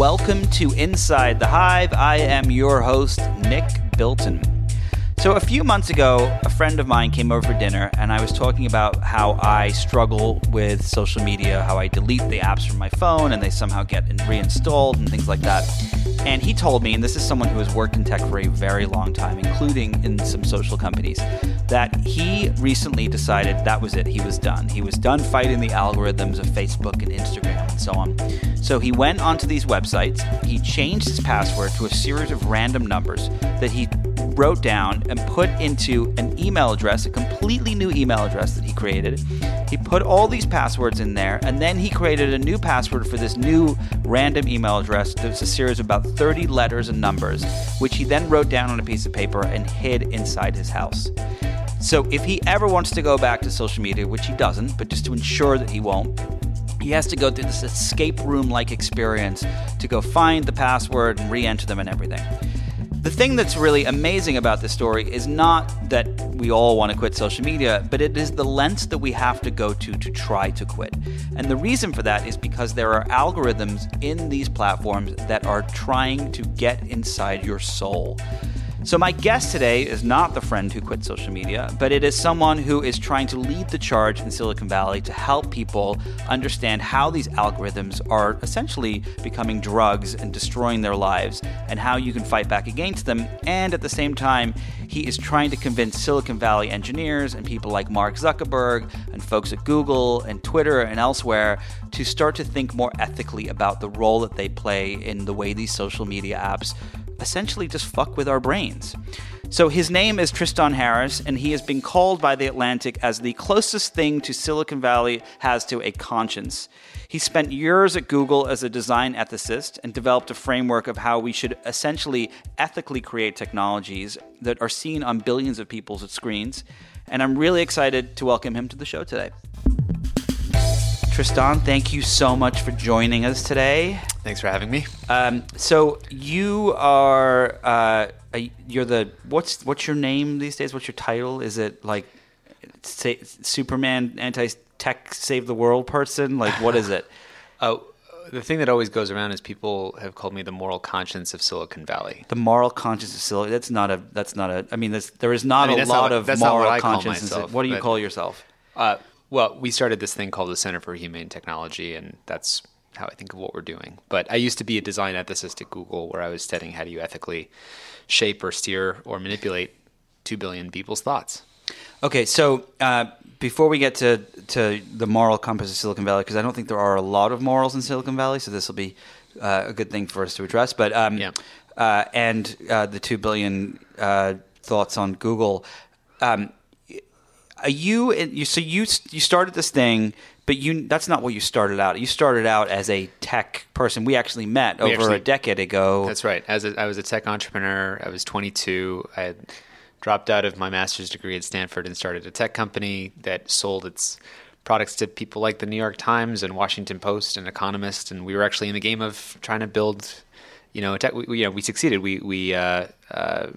welcome to Inside the Hive. I am your host, Nick Bilton. So, a few months ago, a friend of mine came over for dinner, and I was talking about how I struggle with social media, how I delete the apps from my phone and they somehow get reinstalled and things like that. And he told me, and this is someone who has worked in tech for a very long time, including in some social companies, that he recently decided that was it. He was done. He was done fighting the algorithms of Facebook and Instagram and so on. So he went onto these websites, he changed his password to a series of random numbers that he wrote down and put into an email address, a completely new email address that he created. He put all these passwords in there, and then he created a new password for this new random email address. It was a series of about 30 letters and numbers, which he then wrote down on a piece of paper and hid inside his house. So if he ever wants to go back to social media, which he doesn't, but just to ensure that he won't, he has to go through this escape room like experience to go find the password and re enter them and everything. The thing that's really amazing about this story is not that we all want to quit social media, but it is the lengths that we have to go to to try to quit. And the reason for that is because there are algorithms in these platforms that are trying to get inside your soul. So, my guest today is not the friend who quit social media, but it is someone who is trying to lead the charge in Silicon Valley to help people understand how these algorithms are essentially becoming drugs and destroying their lives, and how you can fight back against them. And at the same time, he is trying to convince Silicon Valley engineers and people like Mark Zuckerberg and folks at Google and Twitter and elsewhere to start to think more ethically about the role that they play in the way these social media apps essentially just fuck with our brains. So his name is Tristan Harris, and he has been called by The Atlantic as the closest thing to Silicon Valley has to a conscience. He spent years at Google as a design ethicist and developed a framework of how we should essentially ethically create technologies that are seen on billions of people's screens. And I'm really excited to welcome him to the show today. Tristan, thank you so much for joining us today. Thanks for having me. Um, so you are uh, a, you're the what's what's your name these days? What's your title? Is it like say, Superman anti tech save the world person? Like what is it? Oh, the thing that always goes around is people have called me the moral conscience of Silicon Valley. The moral conscience of Silicon. That's not a. That's not a. I mean, there is not I mean, a lot not, of moral conscience. Myself, what do you call yourself? Uh, well, we started this thing called the Center for Humane Technology, and that's how I think of what we're doing. But I used to be a design ethicist at Google, where I was studying how do you ethically shape or steer or manipulate two billion people's thoughts. Okay, so uh, before we get to to the moral compass of Silicon Valley, because I don't think there are a lot of morals in Silicon Valley, so this will be uh, a good thing for us to address. But um, yeah. Uh, and uh, the two billion uh, thoughts on Google. Um, you, you so you you started this thing, but you that's not what you started out. You started out as a tech person. We actually met we over actually, a decade ago. That's right. As a, I was a tech entrepreneur. I was 22. I had dropped out of my master's degree at Stanford and started a tech company that sold its products to people like the New York Times and Washington Post and Economist. And we were actually in the game of trying to build you know, tech, we, you know, we succeeded. We we uh, uh,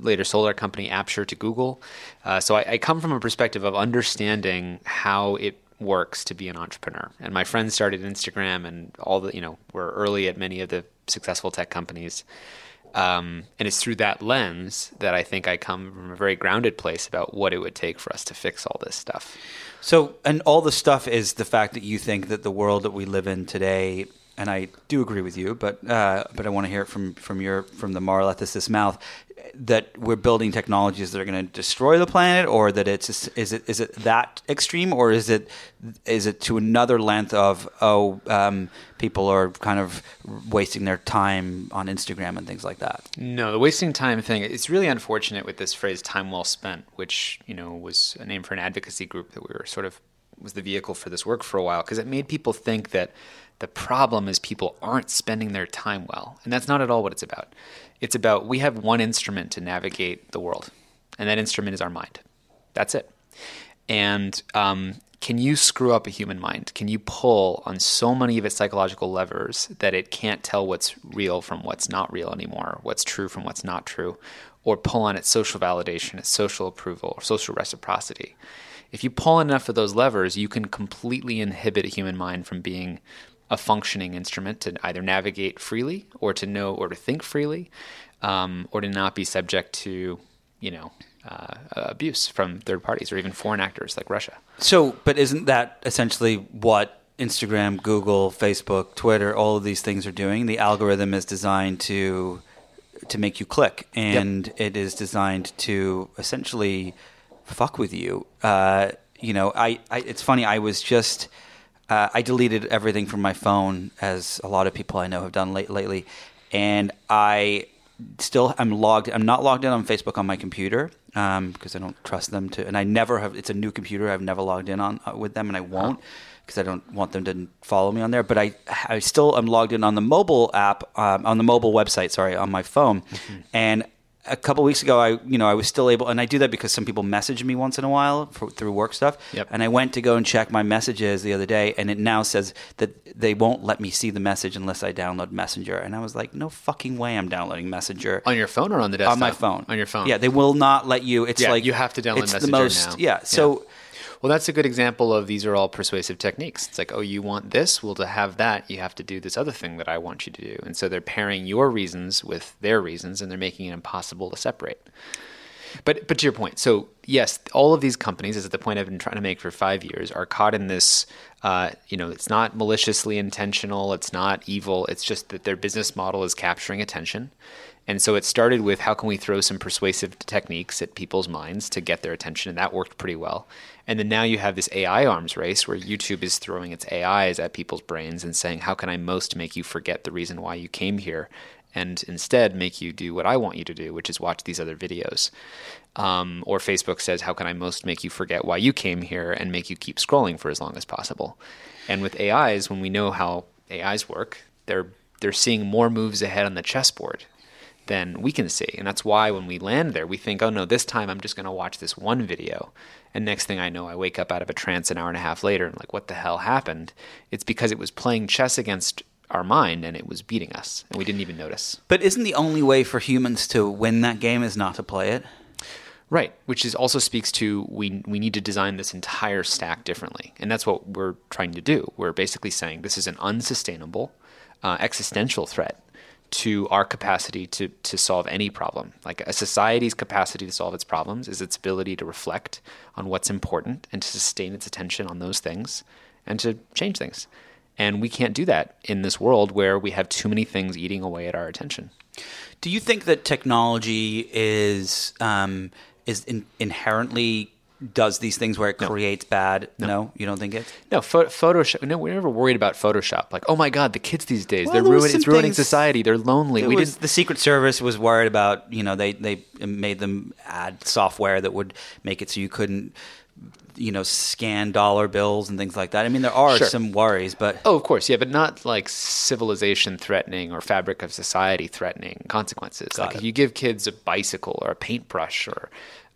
later sold our company Apture to Google. Uh, so I, I, come from a perspective of understanding how it works to be an entrepreneur. And my friends started Instagram, and all the you know were early at many of the successful tech companies. Um, and it's through that lens that I think I come from a very grounded place about what it would take for us to fix all this stuff. So, and all the stuff is the fact that you think that the world that we live in today and I do agree with you, but uh, but I want to hear it from from your from the moral ethicist's mouth that we're building technologies that are going to destroy the planet, or that it's is it is it that extreme, or is it is it to another length of oh um, people are kind of wasting their time on Instagram and things like that? No, the wasting time thing. It's really unfortunate with this phrase "time well spent," which you know was a name for an advocacy group that we were sort of was the vehicle for this work for a while because it made people think that the problem is people aren't spending their time well. And that's not at all what it's about. It's about we have one instrument to navigate the world, and that instrument is our mind. That's it. And um, can you screw up a human mind? Can you pull on so many of its psychological levers that it can't tell what's real from what's not real anymore, what's true from what's not true, or pull on its social validation, its social approval, or social reciprocity? If you pull enough of those levers, you can completely inhibit a human mind from being a functioning instrument to either navigate freely or to know or to think freely um, or to not be subject to, you know, uh, abuse from third parties or even foreign actors like Russia. So, but isn't that essentially what Instagram, Google, Facebook, Twitter, all of these things are doing? The algorithm is designed to to make you click, and yep. it is designed to essentially fuck with you. Uh, you know, I, I, it's funny. I was just uh, I deleted everything from my phone, as a lot of people I know have done late, lately, and I still I'm logged. I'm not logged in on Facebook on my computer because um, I don't trust them to. And I never have. It's a new computer. I've never logged in on uh, with them, and I won't because I don't want them to follow me on there. But I I still am logged in on the mobile app um, on the mobile website. Sorry, on my phone, mm-hmm. and a couple weeks ago, I you know I was still able, and I do that because some people message me once in a while for, through work stuff. Yep. And I went to go and check my messages the other day, and it now says that they won't let me see the message unless I download Messenger. And I was like, no fucking way, I'm downloading Messenger on your phone or on the desktop. On my phone. On your phone. Yeah, they will not let you. It's yeah, like you have to download it's Messenger the most, now. Yeah. So. Yeah well, that's a good example of these are all persuasive techniques. It's like, oh, you want this? Well, to have that, you have to do this other thing that I want you to do. And so they're pairing your reasons with their reasons, and they're making it impossible to separate. But but to your point, so yes, all of these companies, is the point I've been trying to make for five years, are caught in this. Uh, you know, it's not maliciously intentional. It's not evil. It's just that their business model is capturing attention, and so it started with how can we throw some persuasive techniques at people's minds to get their attention, and that worked pretty well. And then now you have this AI arms race where YouTube is throwing its AIs at people's brains and saying, how can I most make you forget the reason why you came here? And instead make you do what I want you to do, which is watch these other videos. Um, or Facebook says, how can I most make you forget why you came here and make you keep scrolling for as long as possible? And with AIs, when we know how AIs work, they're they're seeing more moves ahead on the chessboard than we can see. And that's why when we land there, we think, oh no, this time I'm just going to watch this one video. And next thing I know, I wake up out of a trance an hour and a half later and like, what the hell happened? It's because it was playing chess against our mind and it was beating us and we didn't even notice. But isn't the only way for humans to win that game is not to play it? Right, which is also speaks to we we need to design this entire stack differently, and that's what we're trying to do. We're basically saying this is an unsustainable, uh, existential threat to our capacity to, to solve any problem. Like a society's capacity to solve its problems is its ability to reflect on what's important and to sustain its attention on those things and to change things. And we can't do that in this world where we have too many things eating away at our attention. Do you think that technology is um, is in, inherently does these things where it no. creates bad. No. no. you don't think it? No, pho- Photoshop. No, we're never worried about Photoshop. Like, oh my God, the kids these days, well, they're ruining. It's ruining society. They're lonely. We was, didn't. The Secret Service was worried about. You know, they they made them add software that would make it so you couldn't. You know, scan dollar bills and things like that. I mean, there are sure. some worries, but oh, of course, yeah, but not like civilization threatening or fabric of society threatening consequences. Got like it. if you give kids a bicycle or a paintbrush or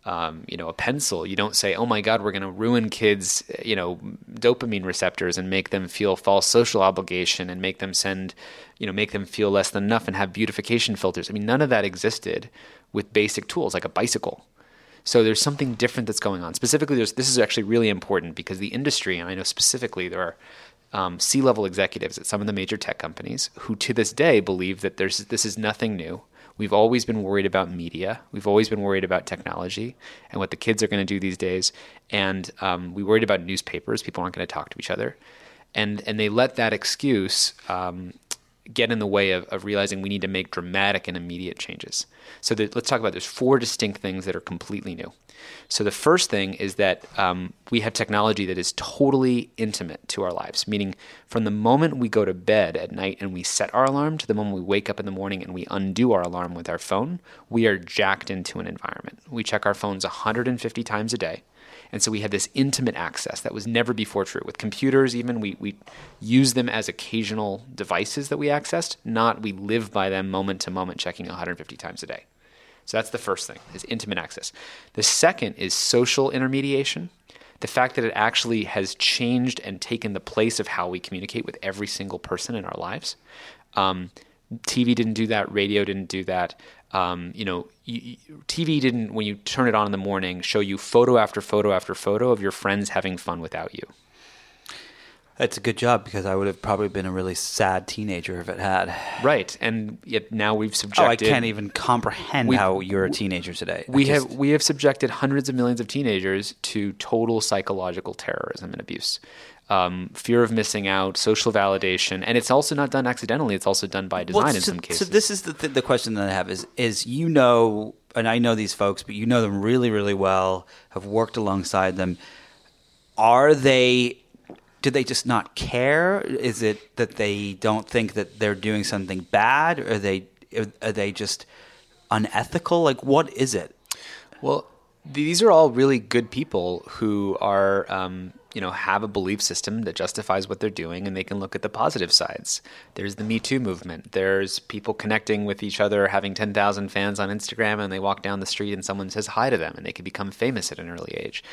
um, you know, a pencil. You don't say, "Oh my God, we're going to ruin kids," you know, dopamine receptors and make them feel false social obligation and make them send, you know, make them feel less than enough and have beautification filters. I mean, none of that existed with basic tools like a bicycle. So there's something different that's going on. Specifically, this is actually really important because the industry, and I know specifically there are um, C-level executives at some of the major tech companies who, to this day, believe that there's this is nothing new We've always been worried about media. We've always been worried about technology and what the kids are going to do these days. And um, we worried about newspapers. People aren't going to talk to each other. And, and they let that excuse um, get in the way of, of realizing we need to make dramatic and immediate changes. So let's talk about there's four distinct things that are completely new. So the first thing is that um, we have technology that is totally intimate to our lives, meaning from the moment we go to bed at night and we set our alarm to the moment we wake up in the morning and we undo our alarm with our phone, we are jacked into an environment. We check our phones 150 times a day. And so we had this intimate access that was never before true. With computers, even, we, we use them as occasional devices that we accessed, not we live by them moment to moment, checking 150 times a day. So that's the first thing, is intimate access. The second is social intermediation. The fact that it actually has changed and taken the place of how we communicate with every single person in our lives. Um, TV didn't do that. Radio didn't do that. Um, you know, you, TV didn't, when you turn it on in the morning, show you photo after photo after photo of your friends having fun without you. That's a good job because I would have probably been a really sad teenager if it had. Right, and yet now we've subjected. Oh, I can't even comprehend We- how you're a teenager today. I we just- have we have subjected hundreds of millions of teenagers to total psychological terrorism and abuse, um, fear of missing out, social validation, and it's also not done accidentally. It's also done by design Well, in some cases. So this is the th- the question that I have is is you know, and I know these folks, but you know them really really well, have worked alongside them. Are they? Do they just not care? Is it that they don't think that they're doing something bad? Or are they are they just unethical? Like what is it? Well, these are all really good people who are, um, you know, have a belief system that justifies what they're doing, and they can look at the positive sides. There's the Me Too movement. There's people connecting with each other, having 10,000 fans on Instagram, and they walk down the street and someone says hi to them, and they can become famous at an early age.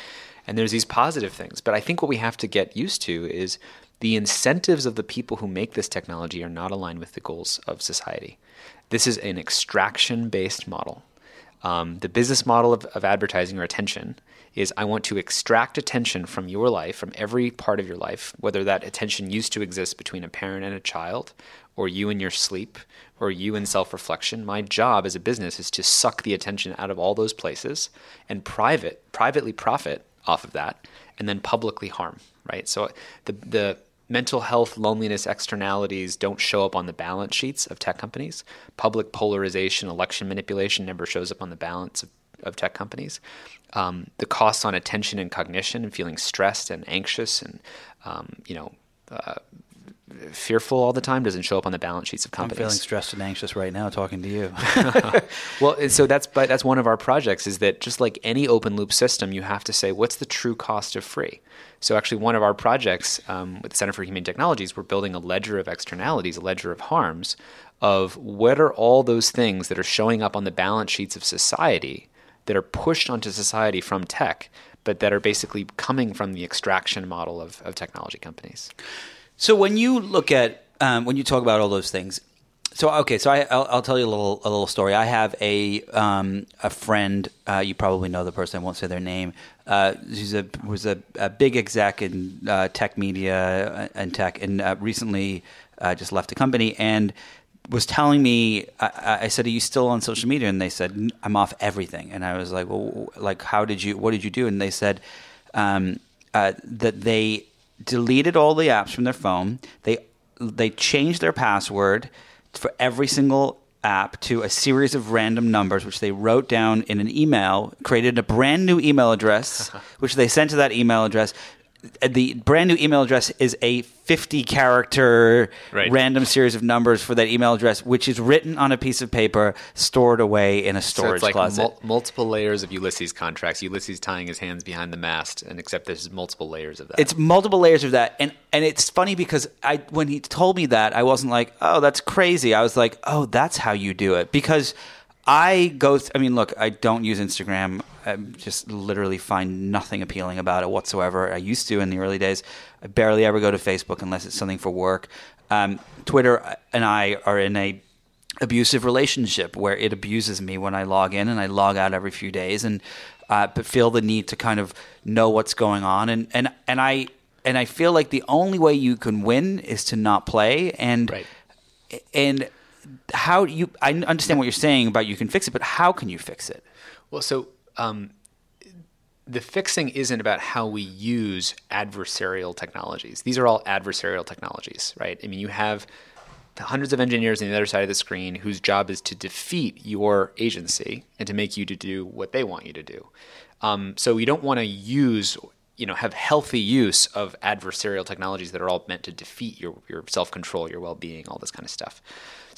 And there's these positive things. But I think what we have to get used to is the incentives of the people who make this technology are not aligned with the goals of society. This is an extraction based model. Um, the business model of, of advertising or attention is I want to extract attention from your life, from every part of your life, whether that attention used to exist between a parent and a child, or you in your sleep, or you in self reflection. My job as a business is to suck the attention out of all those places and private, privately profit off of that, and then publicly harm, right? So the, the mental health, loneliness externalities don't show up on the balance sheets of tech companies. Public polarization, election manipulation never shows up on the balance of, of tech companies. Um, the costs on attention and cognition and feeling stressed and anxious and, um, you know, uh, fearful all the time doesn't show up on the balance sheets of I'm companies. feeling stressed and anxious right now talking to you. well, and so that's but that's one of our projects is that just like any open loop system, you have to say what's the true cost of free. So actually, one of our projects um, with the Center for Human Technologies, we're building a ledger of externalities, a ledger of harms, of what are all those things that are showing up on the balance sheets of society that are pushed onto society from tech, but that are basically coming from the extraction model of, of technology companies. So when you look at um, when you talk about all those things, so okay, so I, I'll, I'll tell you a little a little story. I have a um, a friend. Uh, you probably know the person. I won't say their name. Uh, she's a was a, a big exec in uh, tech media and tech, and uh, recently uh, just left the company and was telling me. I, I said, "Are you still on social media?" And they said, "I'm off everything." And I was like, "Well, like how did you? What did you do?" And they said um, uh, that they deleted all the apps from their phone. They they changed their password for every single app to a series of random numbers, which they wrote down in an email, created a brand new email address, which they sent to that email address. The brand new email address is a 50 character Right. random series of numbers for that email address, which is written on a piece of paper, stored away in a So storage it's like closet. mul- multiple layers of Ulysses contracts. Ulysses tying his hands behind the mast, and except there's multiple layers of that. It's multiple layers of that, and and it's funny because I when he told me that I wasn't like, oh, that's crazy. I was like, oh, that's how you do it because I go. Th- I mean, look, I don't use Instagram. I just literally find nothing appealing about it whatsoever. I used to in the early days. I barely ever go to Facebook unless it's something for work. Um, Twitter and I are in a abusive relationship where it abuses me when I log in and I log out every few days and uh, but feel the need to kind of know what's going on and and and I and I feel like the only way you can win is to not play and Right. and how you I understand what you're saying about you can fix it but how can you fix it Well, so um, the fixing isn't about how we use adversarial technologies. These are all adversarial technologies, right? I mean, you have hundreds of engineers on the other side of the screen whose job is to defeat your agency and to make you to do what they want you to do. Um, so we don't want to use, you know, have healthy use of adversarial technologies that are all meant to defeat your, your self-control, your well-being, all this kind of stuff.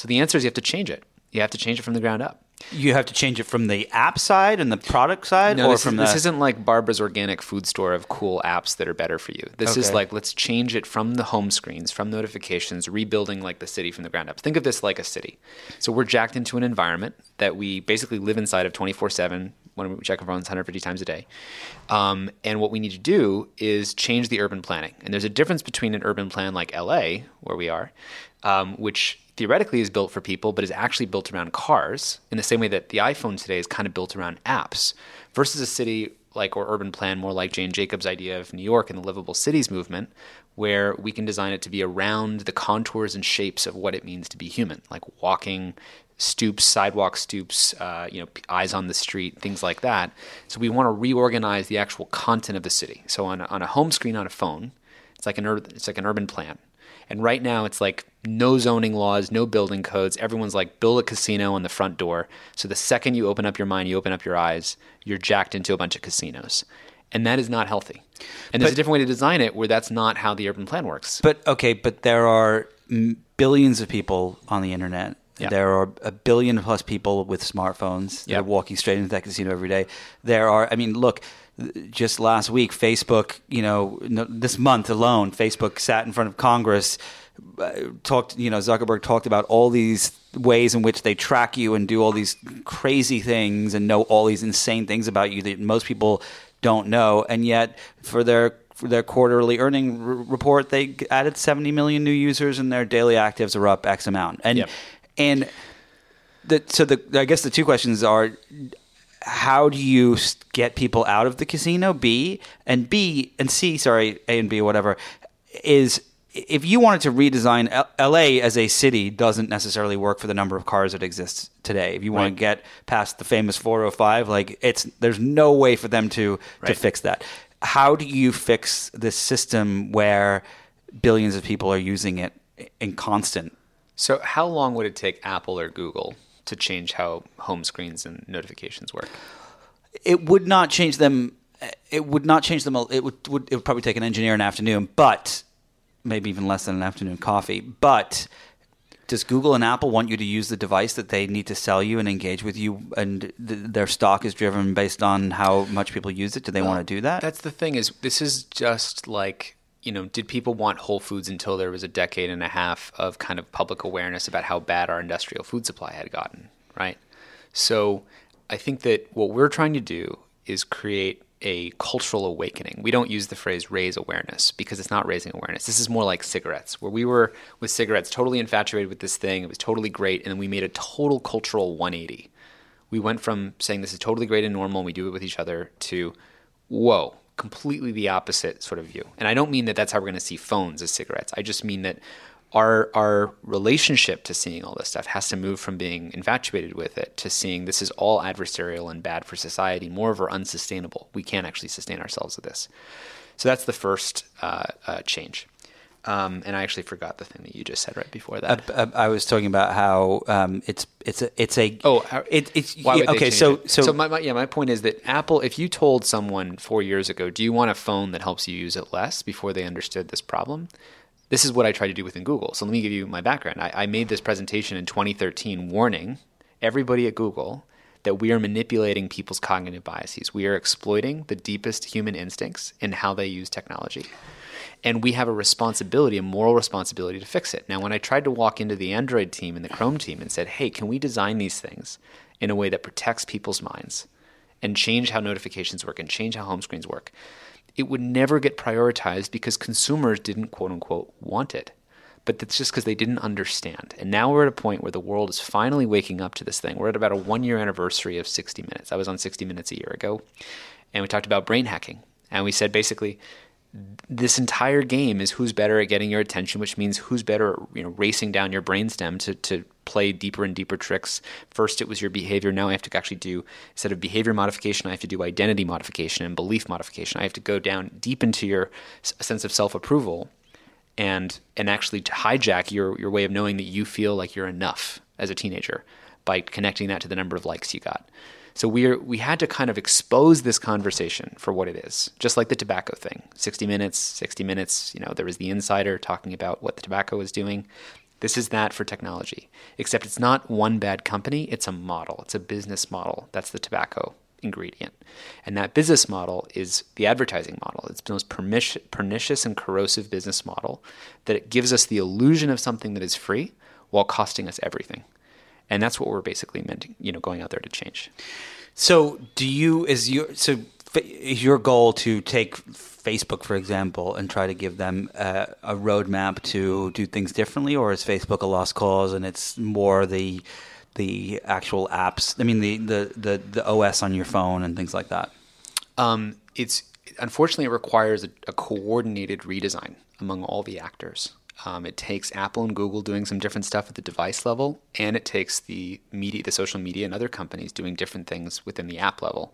So the answer is you have to change it. You have to change it from the ground up. you have to change it from the app side and the product side No, or this, from is, the this isn't like Barbara's organic food store of cool apps that are better for you. This is like let's change it from the home screens, from notifications, rebuilding like the city from the ground up. Think of this like a city. So we're jacked into an environment that we basically live inside of 24 7 when we check our phones 150 times a day. Um, and what we need to do is change the urban planning. And there's a difference between an urban plan like LA, where we are, um, which theoretically is built for people, but is actually built around cars in the same way that the iPhone today is kind of built around apps, versus a city like or urban plan more like Jane Jacobs' idea of New York and the livable cities movement, where we can design it to be around the contours and shapes of what it means to be human, like walking stoops, sidewalk stoops, uh, you know, eyes on the street, things like that. So we want to reorganize the actual content of the city. So on a, on a home screen on a phone, it's like an ur- it's like an urban plan. And right now it's like no zoning laws, no building codes. Everyone's like build a casino on the front door. So the second you open up your mind, you open up your eyes, you're jacked into a bunch of casinos. And that is not healthy. And there's But- a different way to design it where that's not how the urban plan works. But okay, but there are billions of people on the internet. Yeah. There are a billion plus people with smartphones that Yeah. are walking straight into that casino every day. There are, I mean, look, just last week, Facebook, you know, this month alone, Facebook sat in front of Congress, uh, talked, you know, Zuckerberg talked about all these ways in which they track you and do all these crazy things and know all these insane things about you that most people don't know. And yet, for their for their quarterly earning r- report, they added 70 million new users and their daily actives are up X amount. And Yep. and the so the I guess the two questions are how do you get people out of the casino? B and B and C, sorry, A and B, whatever, is if you wanted to redesign L- LA as a city doesn't necessarily work for the number of cars that exists today. If you want Right. to get past the famous 405, like it's there's no way for them to to fix that. How do you fix this system where billions of people are using it in constant? So, how long would it take Apple or Google to change how home screens and notifications work? it would not change them. It would not change them. It would, would it would probably take an engineer an afternoon, but maybe even less than an afternoon coffee. But does Google and Apple want you to use the device that they need to sell you and engage with you, and th- their stock is driven based on how much people use it? Do they want to do that? That's the thing is this is just like you know, did people want Whole Foods until there was a decade and a half of kind of public awareness about how bad our industrial food supply had gotten, right? So I think that what we're trying to do is create a cultural awakening. We don't use the phrase raise awareness because it's not raising awareness. This is more like cigarettes, where we were with cigarettes totally infatuated with this thing. It was totally great. And then we made a total cultural 180. We went from saying this is totally great and normal and we do it with each other to, whoa, completely the opposite sort of view. And I don't mean that that's how we're going to see phones as cigarettes. I just mean that our our relationship to seeing all this stuff has to move from being infatuated with it to seeing this is all adversarial and bad for society, moreover unsustainable. We can't actually sustain ourselves with this. So that's the first uh, uh, change. Um, and I actually forgot the thing that you just said right before that. Uh, I was talking about how um, it's it's a it's a Oh, it, it's Why yeah, would okay. So it? so, my, my yeah, my point is that Apple, if you told someone four years ago, do you want a phone that helps you use it less before they understood this problem? This is what I try to do within Google. So let me give you my background. I, I made this presentation in 2013 warning everybody at Google that we are manipulating people's cognitive biases. We are exploiting the deepest human instincts in how they use technology. And we have a responsibility, a moral responsibility to fix it. Now, when I tried to walk into the Android team and the Chrome team and said, hey, can we design these things in a way that protects people's minds and change how notifications work and change how home screens work? It would never get prioritized because consumers didn't quote unquote want it. But that's just because they didn't understand. And now we're at a point where the world is finally waking up to this thing. We're at about a one year anniversary of 60 Minutes. I was on 60 Minutes a year ago, and we talked about brain hacking. And we said basically, this entire game is who's better at getting your attention, which means who's better at you know racing down your brainstem to to play deeper and deeper tricks. First, it was your behavior. Now I have to actually do instead of behavior modification, I have to do identity modification and belief modification. I have to go down deep into your sense of self approval and and actually hijack your your way of knowing that you feel like you're enough as a teenager by connecting that to the number of likes you got. So we we had to kind of expose this conversation for what it is, just like the tobacco thing. 60 minutes, 60 minutes, you know, there was the insider talking about what the tobacco was doing. This is that for technology. Except it's not one bad company, it's a model. It's a business model. That's the tobacco ingredient. And that business model is the advertising model. It's the most pernicious and corrosive business model that it gives us the illusion of something that is free while costing us everything. And that's what we're basically meant, to, you know, going out there to change. So, do you is your so is your goal to take Facebook, for example, and try to give them uh, a roadmap to do things differently, or is Facebook a lost cause and it's more the the actual apps? I mean, the the the, the OS on your phone and things like that. Um, it's unfortunately, it requires a, a coordinated redesign among all the actors. Um, it takes Apple and Google doing some different stuff at the device level, and it takes the media, the social media, and other companies doing different things within the app level.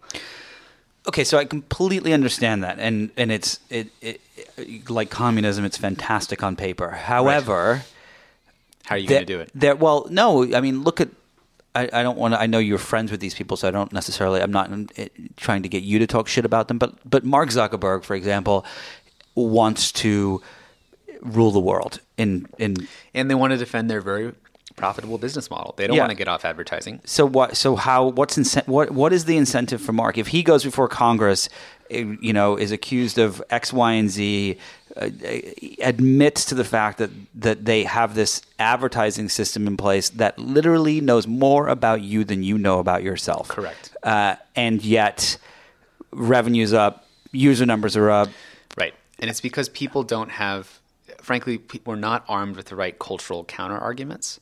Okay, so I completely understand that, and and it's it, it, it like communism. It's fantastic on paper. However, How are you going to do it? There, well, no, I mean, look at. I, don't want to. I know you're friends with these people, so I don't necessarily. I'm not uh, trying to get you to talk shit about them, but but Mark Zuckerberg, for example, wants to rule the world in in And they want to defend their very profitable business model. They don't Yeah. want to get off advertising. So what? So how? What's incent? What? What is the incentive for Mark if he goes before Congress? eh, You know, is accused of X, Y, and Z. Uh, admits to the fact that that they have this advertising system in place that literally knows more about you than you know about yourself. Correct. Uh, and yet, revenues up, user numbers are up. Right. And it's because people don't have, frankly, we're not armed with the right cultural counter arguments.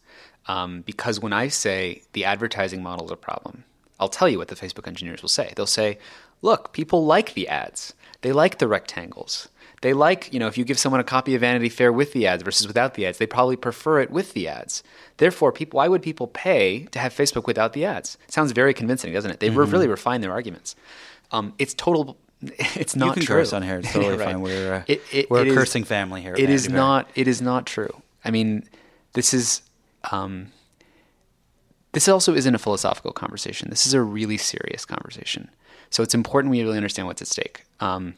Um, because when I say the advertising model is a problem, I'll tell you what the Facebook engineers will say. They'll say, look, people like the ads. They like the rectangles. They like, you know, if you give someone a copy of Vanity Fair with the ads versus without the ads, they probably prefer it with the ads. Therefore, people, why would people pay to have Facebook without the ads? It sounds very convincing, doesn't it? They've Mm-hmm. really refined their arguments. Um, it's total. It's not you can true. curse on here. It's totally Right. fine. We're uh, It- it- we're it a is- cursing family here. It is not. It is not true. I mean, this is. Um, this also isn't a philosophical conversation. This is a really serious conversation. So it's important we really understand what's at stake. Um,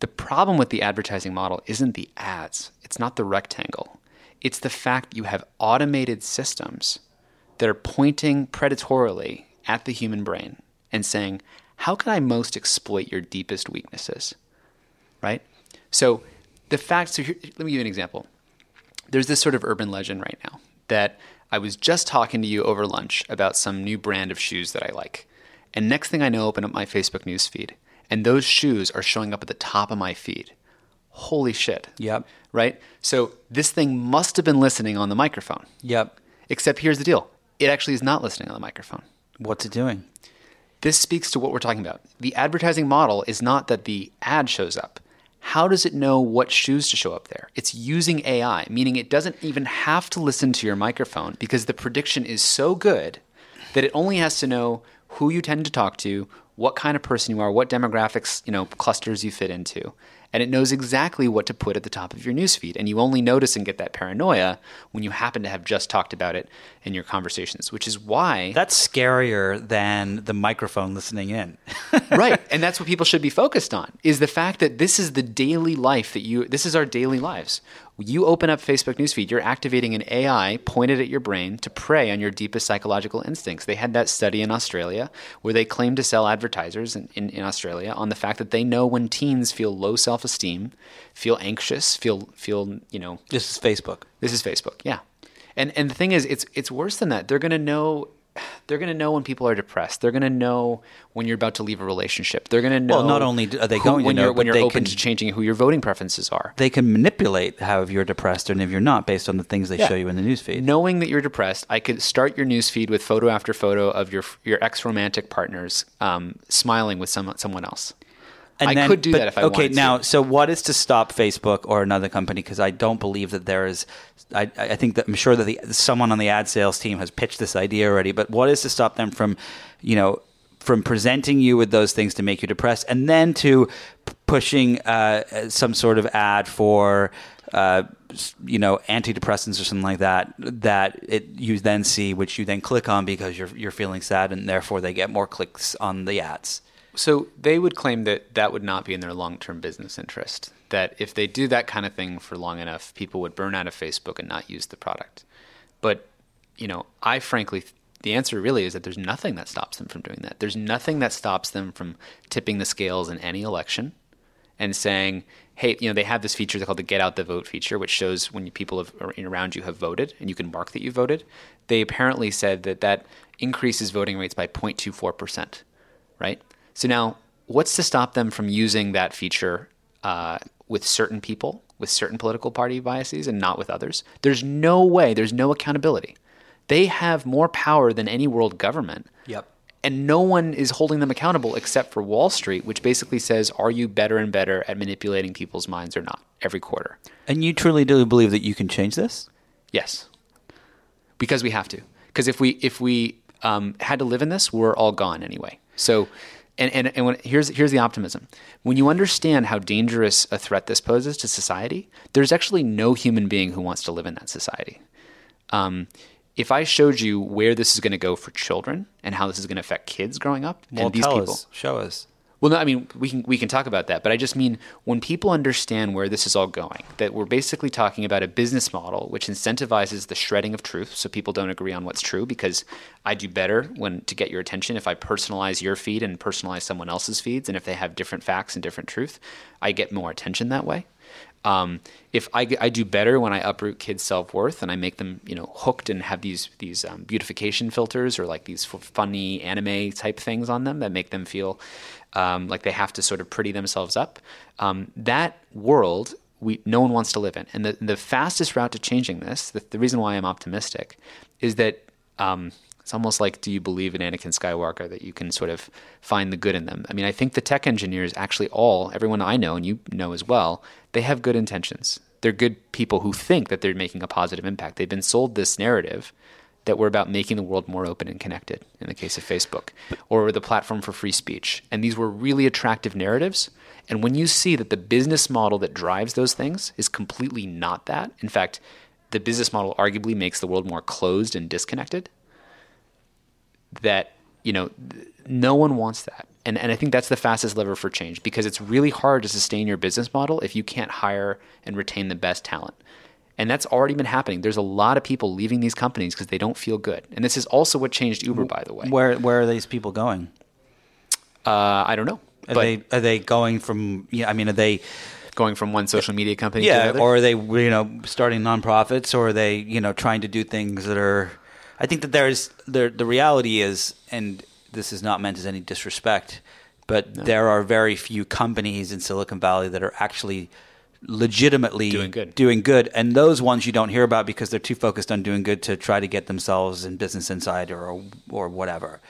the problem with the advertising model isn't the ads. It's not the rectangle. It's the fact you have automated systems that are pointing predatorily at the human brain and saying, how can I most exploit your deepest weaknesses? Right? So the fact, so here, let me give you an example. There's this sort of urban legend right now that I was just talking to you over lunch about some new brand of shoes that I like. And next thing I know, open up my Facebook news feed, and those shoes are showing up at the top of my feed. Holy shit. Yep. Right? So this thing must have been listening on the microphone. Yep. Except here's the deal it actually is not listening on the microphone. What's it doing? This speaks to what we're talking about. The advertising model is not that the ad shows up. How does it know what shoes to show up there? It's using AI, meaning it doesn't even have to listen to your microphone because the prediction is so good that it only has to know who you tend to talk to, what kind of person you are, what demographics, you know, clusters you fit into. And it knows exactly what to put at the top of your newsfeed. And you only notice and get that paranoia when you happen to have just talked about it in your conversations, which is why That's scarier than the microphone listening in. right and that's what people should be focused on is the fact that this is the daily life that you this is our daily lives you open up facebook newsfeed you're activating an ai pointed at your brain to prey on your deepest psychological instincts they had that study in australia where they claimed to sell advertisers in, in, in australia on the fact that they know when teens feel low self-esteem feel anxious feel feel you know This is Facebook. this is Facebook, yeah. And and the thing is, it's it's worse than that. They're gonna know. They're gonna know when people are depressed. They're gonna know when you're about to leave a relationship. They're gonna know. Well, not only are they who- going to when know, you're, when you're open can- to changing who your voting preferences are. They can manipulate how if you're depressed and if you're not based on the things they Yeah. show you in the newsfeed. Knowing that you're depressed, I could start your newsfeed with photo after photo of your your ex romantic partners um, smiling with some someone else. I could do but- that if I okay, wanted to. now, so what is to stop Facebook or another company? Because I don't believe that there is. I, I think that I'm sure that the, someone on the ad sales team has pitched this idea already. But what is to stop them from, you know, from presenting you with those things to make you depressed, and then to p- pushing uh, some sort of ad for. Uh, you know, antidepressants or something like that. That it you then see, which you then click on because you're you're feeling sad, and therefore they get more clicks on the ads. So they would claim that that would not be in their long term business interest. That if they do that kind of thing for long enough, people would burn out of Facebook and not use the product. But, you know, I frankly, the answer really is that there's nothing that stops them from doing that. There's nothing that stops them from tipping the scales in any election and saying, hey, you know, they have this feature called the get out the vote feature, which shows when people have, around you have voted and you can mark that you voted. They apparently said that that increases voting rates by 0.24%, right? So now, what's to stop them from using that feature uh, with certain people, with certain political party biases, and not with others? There's no way, there's no accountability. They have more power than any world government. Yep. And no one is holding them accountable except for Wall Street, which basically says, are you better and better at manipulating people's minds or not every quarter? And you truly do believe that you can change this? Yes. Because we have to. Because if we if we um, had to live in this, we're all gone anyway. So and, and, and when, here's, here's the optimism. When you understand how dangerous a threat this poses to society, there's actually no human being who wants to live in that society. Um, if I showed you where this is going to go for children and how this is going to affect kids growing up, well, and these people, us, show us. Well, no, I mean we can we can talk about that, but I just mean when people understand where this is all going, that we're basically talking about a business model which incentivizes the shredding of truth, so people don't agree on what's true. Because I do better when to get your attention if I personalize your feed and personalize someone else's feeds, and if they have different facts and different truth, I get more attention that way. Um, if I, I do better when I uproot kids' self worth and I make them, you know, hooked and have these these um, beautification filters or like these f- funny anime type things on them that make them feel um, like they have to sort of pretty themselves up. Um, that world we no one wants to live in, and the the fastest route to changing this, the, the reason why I'm optimistic, is that um, it's almost like, do you believe in Anakin Skywalker that you can sort of find the good in them? I mean, I think the tech engineers actually all, everyone I know and you know as well, they have good intentions. They're good people who think that they're making a positive impact. They've been sold this narrative that we're about making the world more open and connected in the case of Facebook, or the platform for free speech. And these were really attractive narratives. And when you see that the business model that drives those things is completely not that, in fact, the business model arguably makes the world more closed and disconnected, that you know no one wants that and and I think that's the fastest lever for change because it's really hard to sustain your business model if you can't hire and retain the best talent and that's already been happening there's a lot of people leaving these companies because they don't feel good and this is also what changed Uber by the way Where where are these people going? uh, I don't know Are they are they going from? Yeah, I mean, are they? going from one social media company to Yeah, or are they you know starting nonprofits, or are they you know trying to do things that are? I think that there's the the reality is, and this is not meant as any disrespect, but there are very few companies in Silicon Valley that are actually legitimately Doing good. doing good, and those ones you don't hear about because they're too focused on doing good to try to get themselves in Business Insider or or whatever.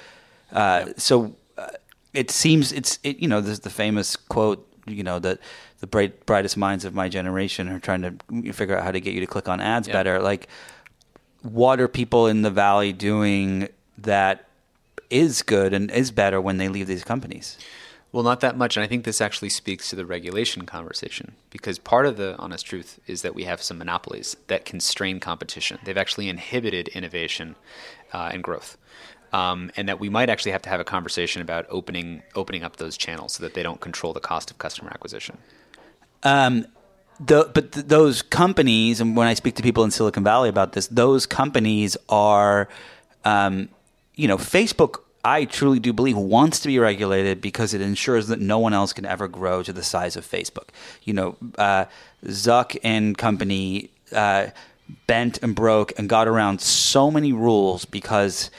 Uh, So uh, it seems it's it, you know there's the famous quote you know that the bright, brightest minds of my generation are trying to figure out how to get you to click on ads Yeah. better. Like, what are people in the valley doing that is good and is better when they leave these companies? Well, not that much. And I think this actually speaks to the regulation conversation because part of the honest truth is that we have some monopolies that constrain competition. They've actually inhibited innovation uh, and growth. Um, and that we might actually have to have a conversation about opening opening up those channels so that they don't control the cost of customer acquisition. Um, the, but th- those companies, and when I speak to people in Silicon Valley about this, those companies are, um, you know, Facebook. I truly do believe wants to be regulated because it ensures that no one else can ever grow to the size of Facebook. You know, uh, Zuck and company uh, bent and broke and got around so many rules because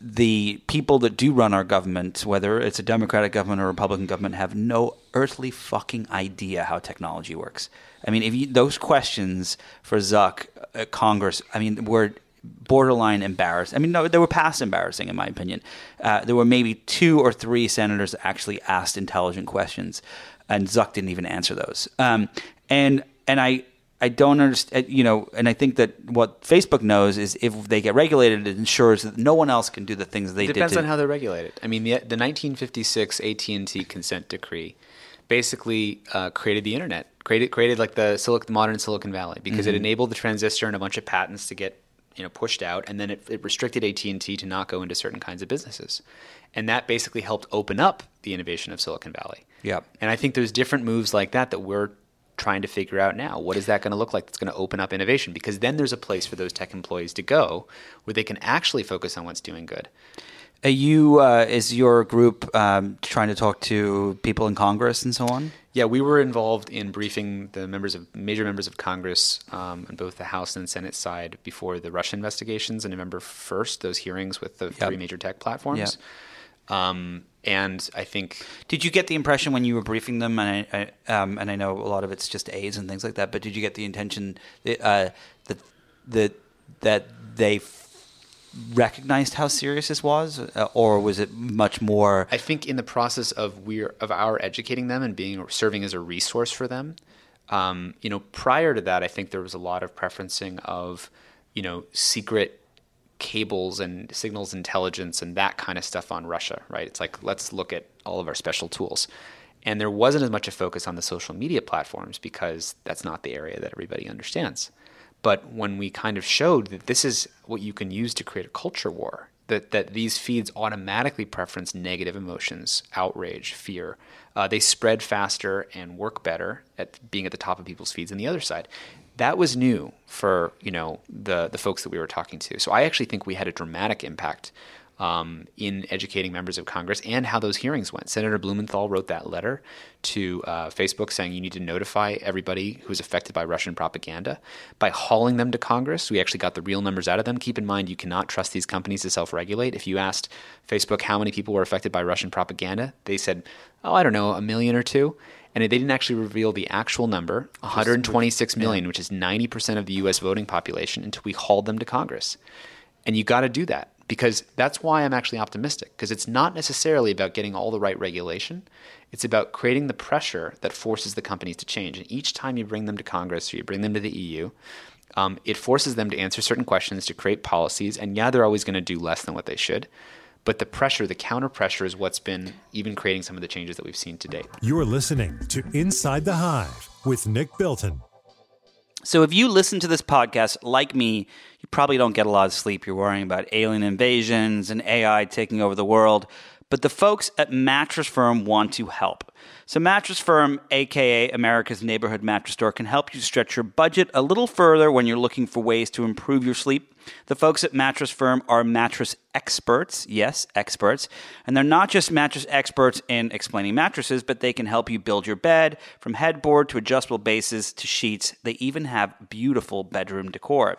the people that do run our government, whether it's a Democratic government or a Republican government, have no earthly fucking idea how technology works. I mean, if you, those questions for Zuck, uh, Congress, I mean, were borderline embarrassed. I mean, no, they were past embarrassing, in my opinion. Uh, there were maybe two or three senators that actually asked intelligent questions, and Zuck didn't even answer those. Um, and and I I don't understand, you know, and I think that what Facebook knows is if they get regulated, it ensures that no one else can do the things they It did. depends on how they're regulated. I mean, the, the 1956 AT&T consent decree basically uh, created the internet, created created like the, Silic- the modern Silicon Valley because Mm-hmm. it enabled the transistor and a bunch of patents to get you know pushed out, and then it, it restricted AT&T to not go into certain kinds of businesses, and that basically helped open up the innovation of Silicon Valley. Yeah, And I think there's different moves like that that we're trying to figure out now. What is that going to look like that's going to open up innovation? Because then there's a place for those tech employees to go where they can actually focus on what's doing good. Are you uh, is your group um, trying to talk to people in Congress and so on? Yeah, we were involved in briefing the members of major members of Congress um, on both the House and Senate side before the Russia investigations on November first. Those hearings with the three major tech platforms. Um, and I think Did you get the impression when you were briefing them, and I, I um, and I know a lot of it's just A's and things like that, but did you get the intention that uh, that that that they recognized how serious this was, uh, or was it much more? I think in the process of we of our educating them and being serving as a resource for them, um, you know, prior to that, I think there was a lot of preferencing of, you know, secret cables and signals intelligence and that kind of stuff on Russia, right? It's like let's look at all of our special tools. And there wasn't as much a focus on the social media platforms because that's not the area that everybody understands. But when we kind of showed that this is what you can use to create a culture war, that, that these feeds automatically preference negative emotions, outrage, fear, uh, they spread faster and work better at being at the top of people's feeds than the other side. That was new for you know the the folks that we were talking to. So I actually think we had a dramatic impact um, in educating members of Congress and how those hearings went. Senator Blumenthal wrote that letter to uh, Facebook saying you need to notify everybody who's affected by Russian propaganda. By hauling them to Congress, we actually got the real numbers out of them. Keep in mind, you cannot trust these companies to self regulate. If you asked Facebook how many people were affected by Russian propaganda, they said, oh, I don't know, a million or two. And they didn't actually reveal the actual number, 126 million, which is 90% of the US voting population, until we hauled them to Congress. And you got to do that because that's why I'm actually optimistic because it's not necessarily about getting all the right regulation. It's about creating the pressure that forces the companies to change. And each time you bring them to Congress or you bring them to the EU, um, it forces them to answer certain questions, to create policies. And yeah, they're always going to do less than what they should. But the pressure, the counter pressure, is what's been even creating some of the changes that we've seen to date. You're listening to Inside the Hive with Nick Bilton. So if you listen to this podcast like me, you probably don't get a lot of sleep. You're worrying about alien invasions and AI taking over the world. But the folks at Mattress Firm want to help. So, Mattress Firm, aka America's neighborhood mattress store, can help you stretch your budget a little further when you're looking for ways to improve your sleep. The folks at Mattress Firm are mattress experts. Yes, experts. And they're not just mattress experts in explaining mattresses, but they can help you build your bed from headboard to adjustable bases to sheets. They even have beautiful bedroom decor.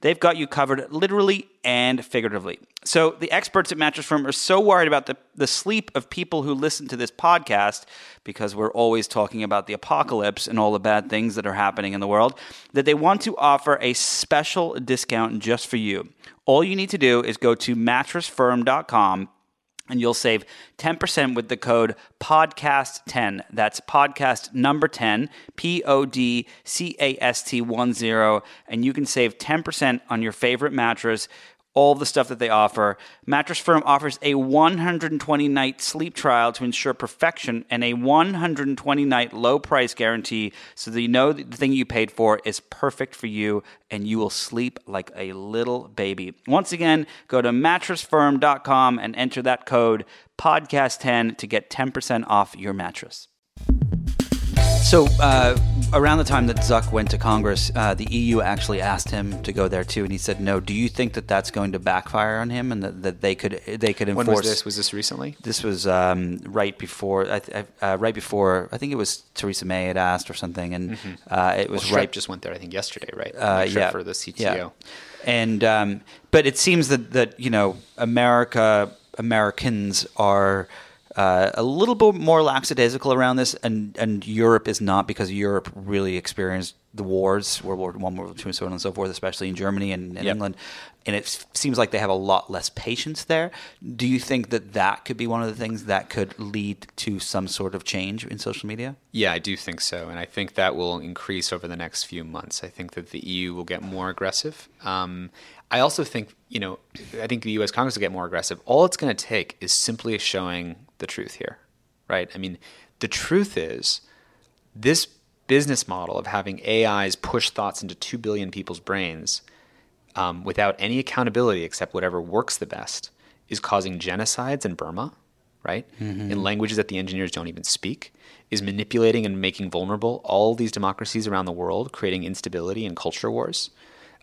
They've got you covered literally and figuratively. So the experts at Mattress Firm are so worried about the, the sleep of people who listen to this podcast because we're always talking about the apocalypse and all the bad things that are happening in the world that they want to offer a special discount just for you. All you need to do is go to mattressfirm.com and you'll save 10% with the code podcast10 that's podcast number 10 p-o-d-c-a-s-t 10 and you can save 10% on your favorite mattress all the stuff that they offer. Mattress Firm offers a 120 night sleep trial to ensure perfection and a 120 night low price guarantee so that you know the thing you paid for is perfect for you and you will sleep like a little baby. Once again, go to mattressfirm.com and enter that code podcast10 to get 10% off your mattress. So, uh, around the time that Zuck went to Congress, uh, the EU actually asked him to go there too, and he said no. Do you think that that's going to backfire on him, and that, that they could they could enforce? When was this? Was this recently? This was um, right before. Uh, right before. I think it was Theresa May had asked or something, and mm-hmm. Uh, it was well, right. Just went there, I think, yesterday, right? Uh, yeah, for the CTO. Yeah. And um, but it seems that that you know America Americans are uh, a little bit more lackadaisical around this, and, and Europe is not because Europe really experienced the wars, World War One, World War Two, and so on and so forth, especially in Germany and, and yep. England, and it seems like they have a lot less patience there. Do you think that that could be one of the things that could lead to some sort of change in social media? Yeah, I do think so, and I think that will increase over the next few months. I think that the EU will get more aggressive. Um, I also think, you know, I think the U.S. Congress will get more aggressive. All it's going to take is simply showing the truth here, right? I mean, the truth is this business model of having AIs push thoughts into 2 billion people's brains um, without any accountability except whatever works the best is causing genocides in Burma, right? Mm-hmm. In languages that the engineers don't even speak, is manipulating and making vulnerable all these democracies around the world, creating instability and culture wars.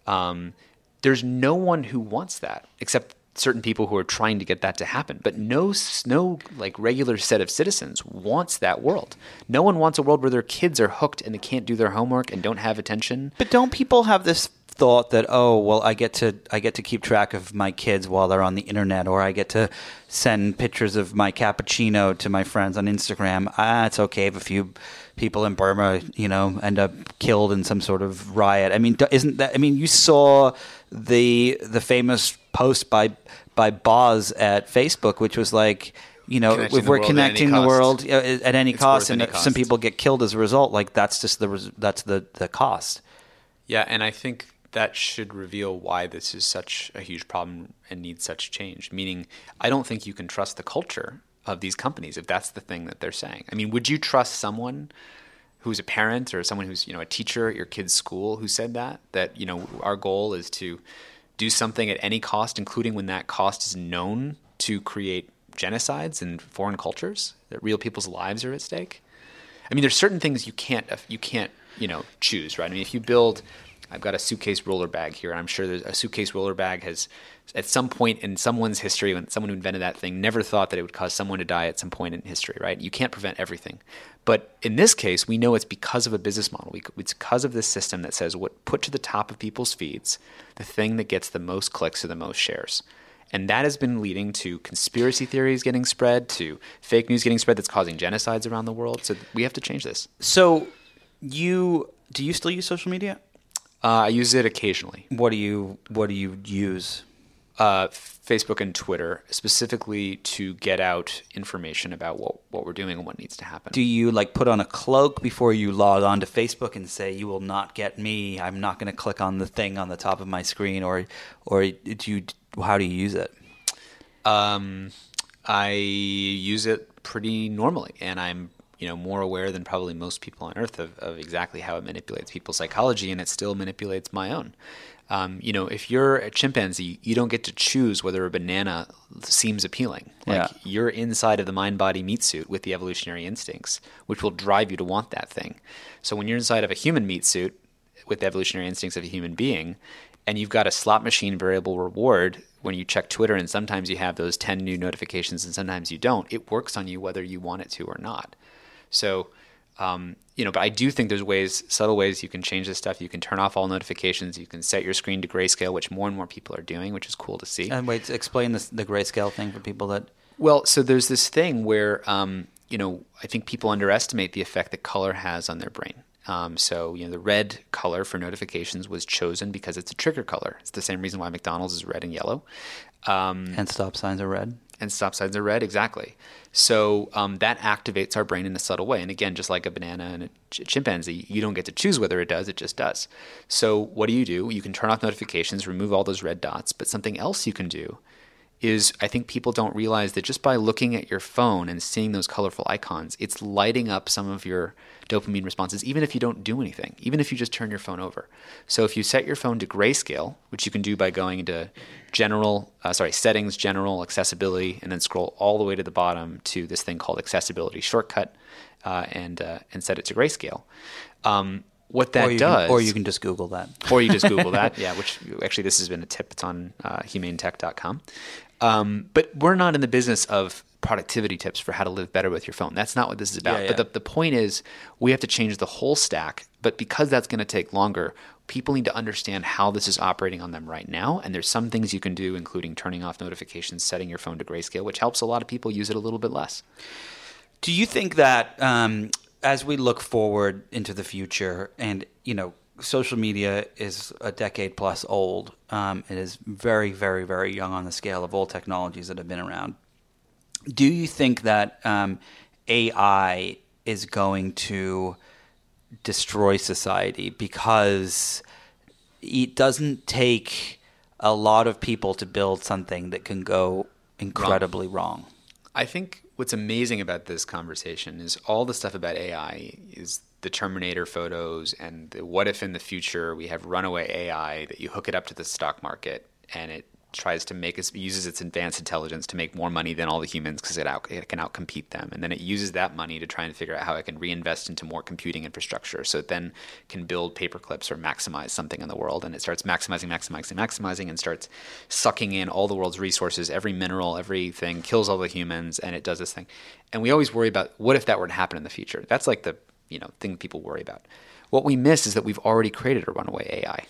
Um, there's no one who wants that except certain people who are trying to get that to happen. But no no like regular set of citizens wants that world. No one wants a world where their kids are hooked and they can't do their homework and don't have attention. But don't people have this thought that oh well I get to I get to keep track of my kids while they're on the internet or I get to send pictures of my cappuccino to my friends on Instagram? Ah it's okay. If a few people in Burma you know end up killed in some sort of riot I mean isn't that I mean you saw the the famous post by by Boz at Facebook which was like you know, if we're any connecting the world uh, at any cost, and any some cost. people get killed as a result, like that's just the res- that's the the cost. Yeah, and I think that should reveal why this is such a huge problem and needs such change. Meaning, I don't think you can trust the culture of these companies if that's the thing that they're saying. I mean, would you trust someone who's a parent or someone who's you know a teacher at your kid's school who said that that you know our goal is to do something at any cost, including when that cost is known to create genocides in foreign cultures that real people's lives are at stake? I mean, there's certain things you can't uh, you can't you know choose, right? I mean, if you build, I've got a suitcase roller bag here, and I'm sure a suitcase roller bag has at some point in someone's history when someone who invented that thing never thought that it would cause someone to die at some point in history, right? You can't prevent everything, but in this case, we know it's because of a business model. It's because of this system that says what put to the top of people's feeds the thing that gets the most clicks or the most shares. And that has been leading to conspiracy theories getting spread, to fake news getting spread that's causing genocides around the world. So we have to change this. So, you do you still use social media? Uh, I use it occasionally. What do you what do you use? Uh, Facebook and Twitter, specifically to get out information about what, what we're doing and what needs to happen. Do you like put on a cloak before you log on to Facebook and say you will not get me? I'm not going to click on the thing on the top of my screen, or or do you? How do you use it? Um, I use it pretty normally, and I'm you know more aware than probably most people on Earth of, of exactly how it manipulates people's psychology, and it still manipulates my own. Um, you know, if you're a chimpanzee, you don't get to choose whether a banana seems appealing. Like Yeah. you're inside of the mind-body meat suit with the evolutionary instincts, which will drive you to want that thing. So when you're inside of a human meat suit with the evolutionary instincts of a human being, and you've got a slot machine variable reward when you check Twitter, and sometimes you have those 10 new notifications and sometimes you don't, it works on you whether you want it to or not. So, um, you know, but I do think there's ways, subtle ways you can change this stuff. You can turn off all notifications. You can set your screen to grayscale, which more and more people are doing, which is cool to see. And wait, explain this, the grayscale thing for people that. Well, so there's this thing where, um, you know, I think people underestimate the effect that color has on their brain. Um, so, you know, the red color for notifications was chosen because it's a trigger color. It's the same reason why McDonald's is red and yellow. Um, And stop signs are red. and stop signs are red, exactly. So um, that activates our brain in a subtle way. And again, just like a banana and a ch- chimpanzee, you don't get to choose whether it does, it just does. So what do you do? You can turn off notifications, remove all those red dots, but something else you can do is I think people don't realize that just by looking at your phone and seeing those colorful icons, it's lighting up some of your dopamine responses, even if you don't do anything, even if you just turn your phone over. So if you set your phone to grayscale, which you can do by going into general, uh, sorry, settings, general, accessibility, and then scroll all the way to the bottom to this thing called accessibility shortcut, uh, and uh, and set it to grayscale. Um, what that or does, Can, or you can just Google that. or you just Google that. Yeah, which actually this has been a tip. It's on uh, humanetech.com. Um, but we're not in the business of productivity tips for how to live better with your phone. That's not what this is about. Yeah, But the, the point is, we have to change the whole stack. But because that's going to take longer, people need to understand how this is operating on them right now. And there's some things you can do, including turning off notifications, setting your phone to grayscale, which helps a lot of people use it a little bit less. Do you think that um, as we look forward into the future, and you know, social media is a decade plus old, um, it is very, very, very young on the scale of all technologies that have been around. Do you think that um, AI is going to destroy society because it doesn't take a lot of people to build something that can go incredibly wrong? I think what's amazing about this conversation is all the stuff about AI is the Terminator photos and what if in the future we have runaway AI that you hook it up to the stock market and it tries to make us uses its advanced intelligence to make more money than all the humans because it, out, it can outcompete them. And then it uses that money to try and figure out how it can reinvest into more computing infrastructure. So it then can build paperclips or maximize something in the world. And it starts maximizing maximizing maximizing and starts sucking in all the world's resources every mineral everything kills all the humans and it does this thing. And we always worry about what if that were to happen in the future? That's like the you know thing people worry about. What we miss is that we've already created a runaway ai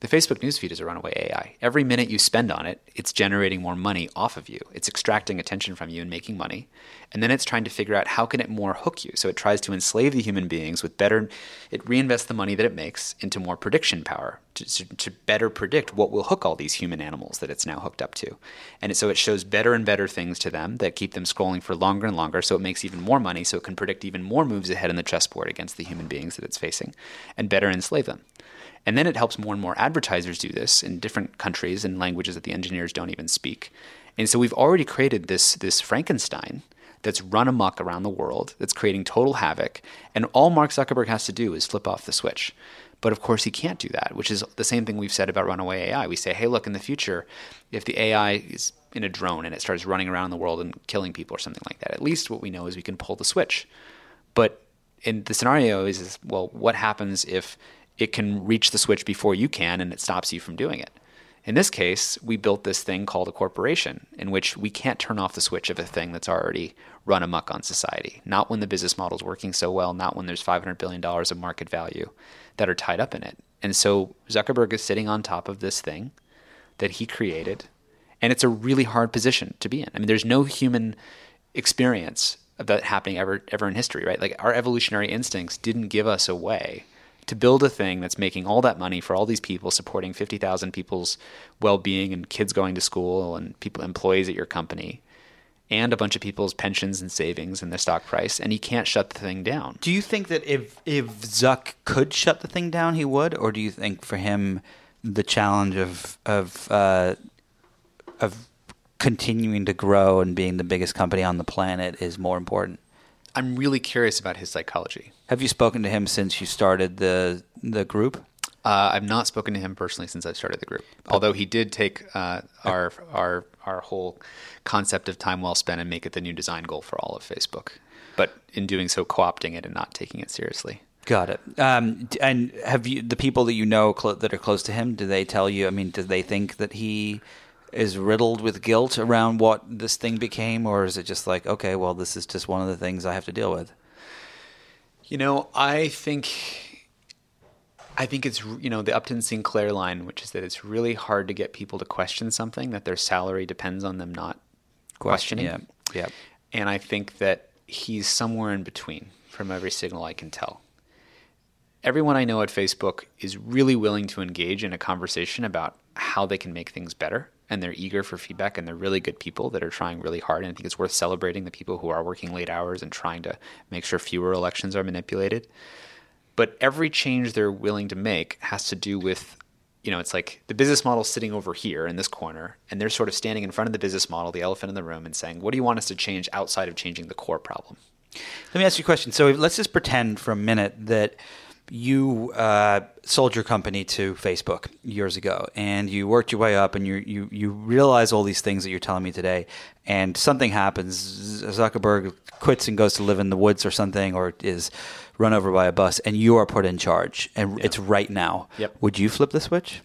The Facebook newsfeed is a runaway AI. Every minute you spend on it, it's generating more money off of you. It's extracting attention from you and making money. And then it's trying to figure out how can it more hook you. So it tries to enslave the human beings with better it reinvests the money that it makes into more prediction power to, to, to better predict what will hook all these human animals that it's now hooked up to. And so it shows better and better things to them that keep them scrolling for longer and longer so it makes even more money so it can predict even more moves ahead in the chessboard against the human beings that it's facing and better enslave them. And then it helps more and more advertisers do this in different countries and languages that the engineers don't even speak. And so we've already created this, this Frankenstein that's run amok around the world, that's creating total havoc. And all Mark Zuckerberg has to do is flip off the switch. But of course, he can't do that, which is the same thing we've said about runaway AI. We say, hey, look, in the future, if the AI is in a drone and it starts running around the world and killing people or something like that, at least what we know is we can pull the switch. But in the scenario is, is well, what happens if it can reach the switch before you can and it stops you from doing it. In this case, we built this thing called a corporation in which we can't turn off the switch of a thing that's already run amuck on society. Not when the business model is working so well, not when there's $500 billion of market value that are tied up in it. And so Zuckerberg is sitting on top of this thing that he created. And it's a really hard position to be in. I mean, there's no human experience of that happening ever ever in history, right? Like our evolutionary instincts didn't give us a way to build a thing that's making all that money for all these people, supporting 50,000 people's well-being and kids going to school and people employees at your company and a bunch of people's pensions and savings and their stock price, and he can't shut the thing down. Do you think that if if Zuck could shut the thing down, he would, or do you think for him the challenge of of uh, of continuing to grow and being the biggest company on the planet is more important? I'm really curious about his psychology. Have you spoken to him since you started the the group? Uh, I've not spoken to him personally since I started the group. Although he did take uh, our our our whole concept of time well spent and make it the new design goal for all of Facebook. But in doing so, co-opting it and not taking it seriously. Got it. Um, and have you the people that you know cl- that are close to him? Do they tell you? I mean, do they think that he is riddled with guilt around what this thing became, or is it just like, okay, well, this is just one of the things I have to deal with? You know, I think I think it's you know the Upton Sinclair line, which is that it's really hard to get people to question something that their salary depends on them not questioning. Yeah, yeah. And I think that he's somewhere in between from every signal I can tell. Everyone I know at Facebook is really willing to engage in a conversation about how they can make things better and they're eager for feedback and they're really good people that are trying really hard. And I think it's worth celebrating the people who are working late hours and trying to make sure fewer elections are manipulated. But every change they're willing to make has to do with, you know, it's like the business model sitting over here in this corner, and they're sort of standing in front of the business model, the elephant in the room, and saying, what do you want us to change outside of changing the core problem? Let me ask you a question. So let's just pretend for a minute that you uh, sold your company to Facebook years ago, and you worked your way up, and you you you realize all these things that you're telling me today, and something happens. Zuckerberg quits and goes to live in the woods or something, or is run over by a bus, and you are put in charge, and yep. it's right now. Yep. Would you flip the switch?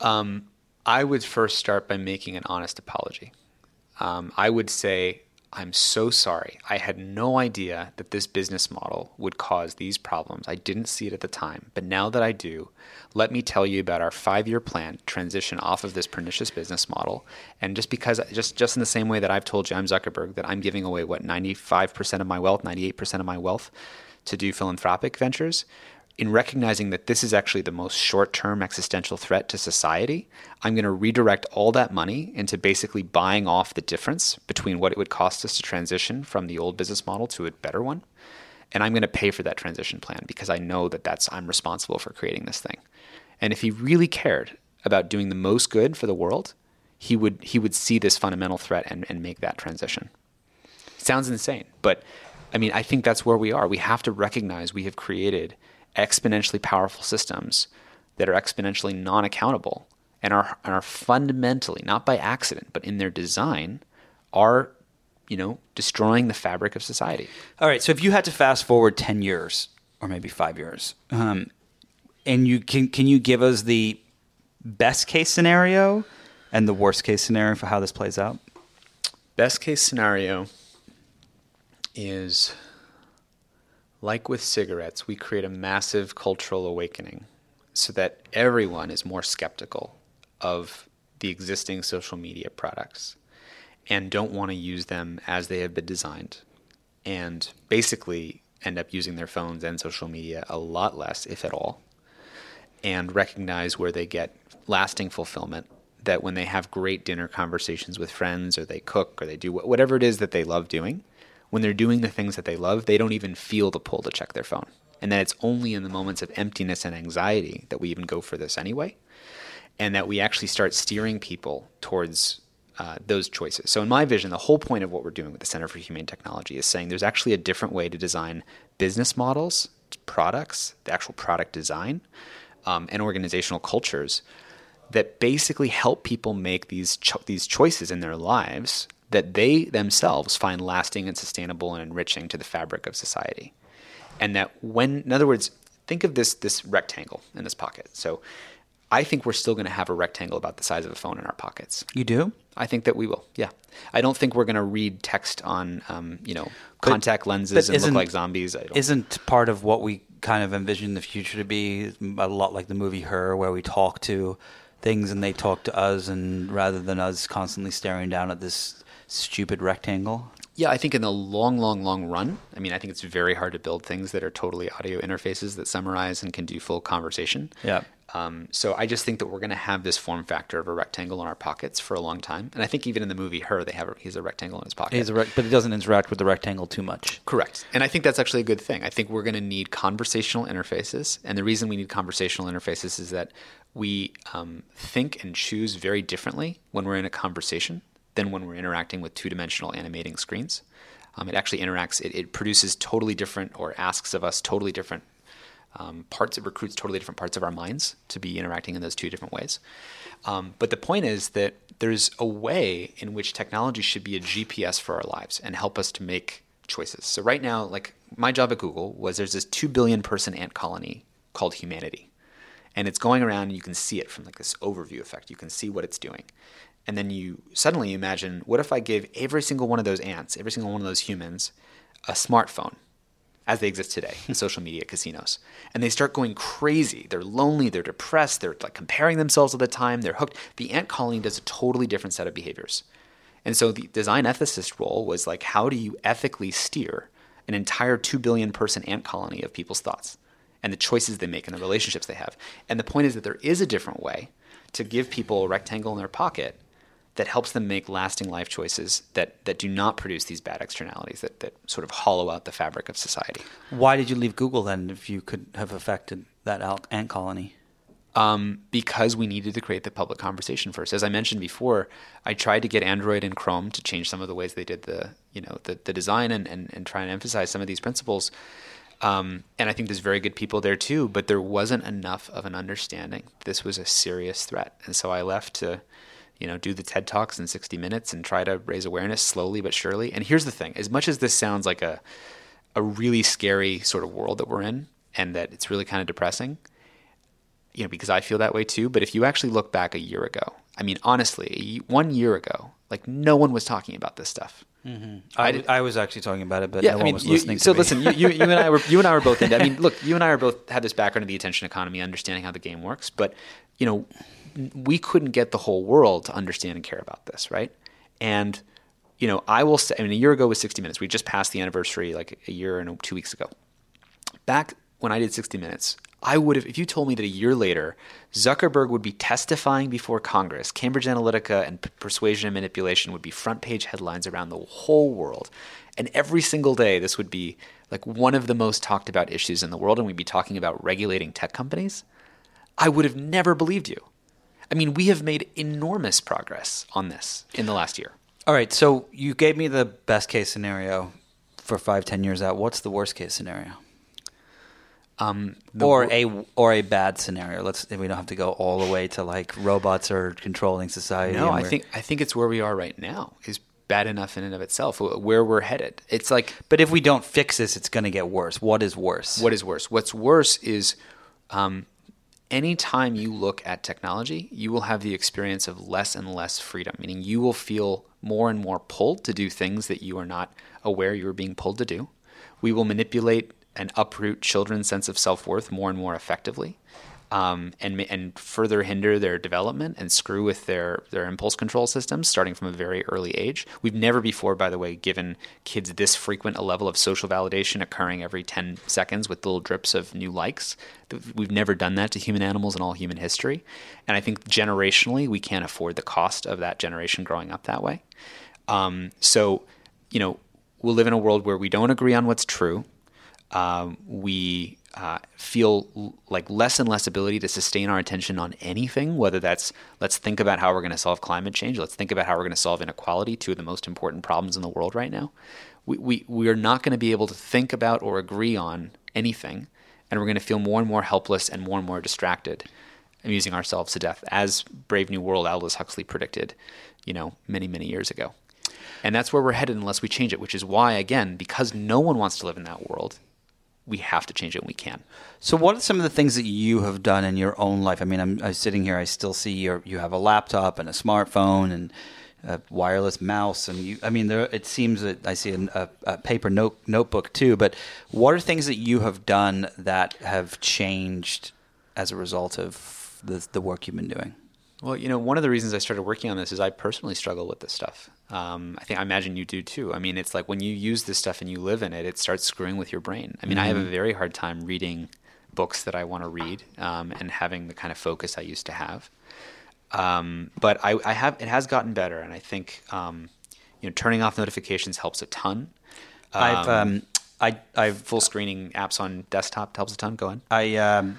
Um, I would first start by making an honest apology. Um, I would say I'm so sorry. I had no idea that this business model would cause these problems. I didn't see it at the time, but now that I do, let me tell you about our five-year plan transition off of this pernicious business model. And just because, just just in the same way that I've told you, I'm Zuckerberg, that I'm giving away what 95% of my wealth, 98% of my wealth to do philanthropic ventures in recognizing that this is actually the most short term existential threat to society, I'm going to redirect all that money into basically buying off the difference between what it would cost us to transition from the old business model to a better one. And I'm going to pay for that transition plan because I know that that's I'm responsible for creating this thing. And if he really cared about doing the most good for the world, he would he would see this fundamental threat and, and make that transition. It sounds insane, but I mean I think that's where we are. We have to recognize we have created exponentially powerful systems that are exponentially non accountable and are, are fundamentally, not by accident, but in their design, are you know destroying the fabric of society. All right. So if you had to fast forward ten years or maybe five years, um, and you can can you give us the best case scenario and the worst case scenario for how this plays out? Best case scenario is like with cigarettes, we create a massive cultural awakening so that everyone is more skeptical of the existing social media products and don't want to use them as they have been designed and basically end up using their phones and social media a lot less, if at all, and recognize where they get lasting fulfillment. That when they have great dinner conversations with friends, or they cook, or they do whatever it is that they love doing, when they're doing the things that they love, they don't even feel the pull to check their phone. And that it's only in the moments of emptiness and anxiety that we even go for this anyway. And that we actually start steering people towards uh, those choices. So, in my vision, the whole point of what we're doing with the Center for Humane Technology is saying there's actually a different way to design business models, products, the actual product design, um, and organizational cultures that basically help people make these cho- these choices in their lives that they themselves find lasting and sustainable and enriching to the fabric of society. And that when, in other words, think of this this rectangle in this pocket. So I think we're still going to have a rectangle about the size of a phone in our pockets. You do? I think that we will. Yeah, I don't think we're going to read text on, um, you know, contact but, lenses but and look like zombies. Isn't part of what we kind of envision the future to be a lot like the movie Her, where we talk to things and they talk to us, and rather than us constantly staring down at this stupid rectangle? Yeah, I think in the long, long, long run, I mean, I think it's very hard to build things that are totally audio interfaces that summarize and can do full conversation. Yeah. Um, so I just think that we're going to have this form factor of a rectangle in our pockets for a long time, and I think even in the movie Her, they have a, he's a rectangle in his pocket. He's a rec- but it doesn't interact with the rectangle too much. Correct, and I think that's actually a good thing. I think we're going to need conversational interfaces, and the reason we need conversational interfaces is that we um, think and choose very differently when we're in a conversation than when we're interacting with two-dimensional animating screens. Um, it actually interacts; it, it produces totally different or asks of us totally different um, parts. It recruits totally different parts of our minds to be interacting in those two different ways. Um, but the point is that there's a way in which technology should be a GPS for our lives and help us to make choices. So right now, like my job at Google was there's this two billion person ant colony called humanity. And it's going around and you can see it from like this overview effect. You can see what it's doing. And then you suddenly imagine, what if I give every single one of those ants, every single one of those humans, a smartphone as they exist today in social media casinos. And they start going crazy. They're lonely, they're depressed, they're like comparing themselves all the time, they're hooked. The ant colony does a totally different set of behaviors. And so the design ethicist role was like, how do you ethically steer an entire 2 billion person ant colony of people's thoughts and the choices they make and the relationships they have? And the point is that there is a different way to give people a rectangle in their pocket that helps them make lasting life choices that, that do not produce these bad externalities that, that sort of hollow out the fabric of society. Why did you leave Google then if you could have affected that ant colony? Um, because we needed to create the public conversation first. As I mentioned before, I tried to get Android and Chrome to change some of the ways they did the you know the, the design and, and, and try and emphasize some of these principles. Um, and I think there's very good people there too, but there wasn't enough of an understanding. This was a serious threat, and so I left to you know, do the TED Talks in 60 minutes and try to raise awareness slowly but surely. And here's the thing as much as this sounds like a, a really scary sort of world that we're in and that it's really kind of depressing, you know, because I feel that way too. But if you actually look back a year ago, I mean, honestly, one year ago, like no one was talking about this stuff. Mm-hmm. I, I, I, was actually talking about it, but yeah, no I mean, one was you, listening. so listen, you, you, you, and I were you and I were both into. I mean, look, you and I are both had this background in the attention economy, understanding how the game works. But you know, we couldn't get the whole world to understand and care about this, right? And you know, I will say, I mean, a year ago was 60 Minutes. We just passed the anniversary like a year and two weeks ago. Back when I did 60 Minutes, I would have, if you told me that a year later, Zuckerberg would be testifying before Congress, Cambridge Analytica and persuasion and manipulation would be front page headlines around the whole world. And every single day, this would be like one of the most talked about issues in the world, and we'd be talking about regulating tech companies. I would have never believed you. I mean, we have made enormous progress on this in the last year. All right. So you gave me the best case scenario for five, ten years out. What's the worst case scenario? Um, or a or a bad scenario. Let's we don't have to go all the way to like robots are controlling society. No, I think I think it's where we are right now is bad enough in and of itself. Where we're headed, it's like. But if we don't fix this, it's going to get worse. What is worse? What is worse? What's worse is um, anytime you look at technology, you will have the experience of less and less freedom, meaning you will feel more and more pulled to do things that you are not aware you are being pulled to do. We will manipulate and uproot children's sense of self worth more and more effectively. Um, and and further hinder their development and screw with their their impulse control systems starting from a very early age. We've never before, by the way, given kids this frequent a level of social validation occurring every 10 seconds with little drips of new likes. We've never done that to human animals in all human history, and I think generationally we can't afford the cost of that generation growing up that way. Um, so, you know, we'll live in a world where we don't agree on what's true. Um, we uh, feel l- like less and less ability to sustain our attention on anything, whether that's let's think about how we're going to solve climate change, let's think about how we're going to solve inequality, two of the most important problems in the world right now. We, we, we are not going to be able to think about or agree on anything, and we're going to feel more and more helpless and more and more distracted, amusing ourselves to death, as Brave New World Aldous Huxley predicted, you know, many, many years ago. And that's where we're headed unless we change it, which is why, again, because no one wants to live in that world, we have to change it and we can. So, what are some of the things that you have done in your own life? I mean, I'm, I'm sitting here, I still see your, you have a laptop and a smartphone and a wireless mouse, and you. I mean, there. It seems that I see a, a paper note, notebook too. But what are things that you have done that have changed as a result of the, the work you've been doing? Well, you know, one of the reasons I started working on this is I personally struggle with this stuff. Um, I think I imagine you do too. I mean, it's like when you use this stuff and you live in it, it starts screwing with your brain. I mean, mm-hmm. I have a mm-hmm. very hard time reading books that I want to read um, and having the kind of focus I used to have. Um, but I, I, have it has gotten better, and I think um, you know turning off notifications helps a ton. I've um, um, I I've full screening apps on desktop helps a ton. Go on. I um,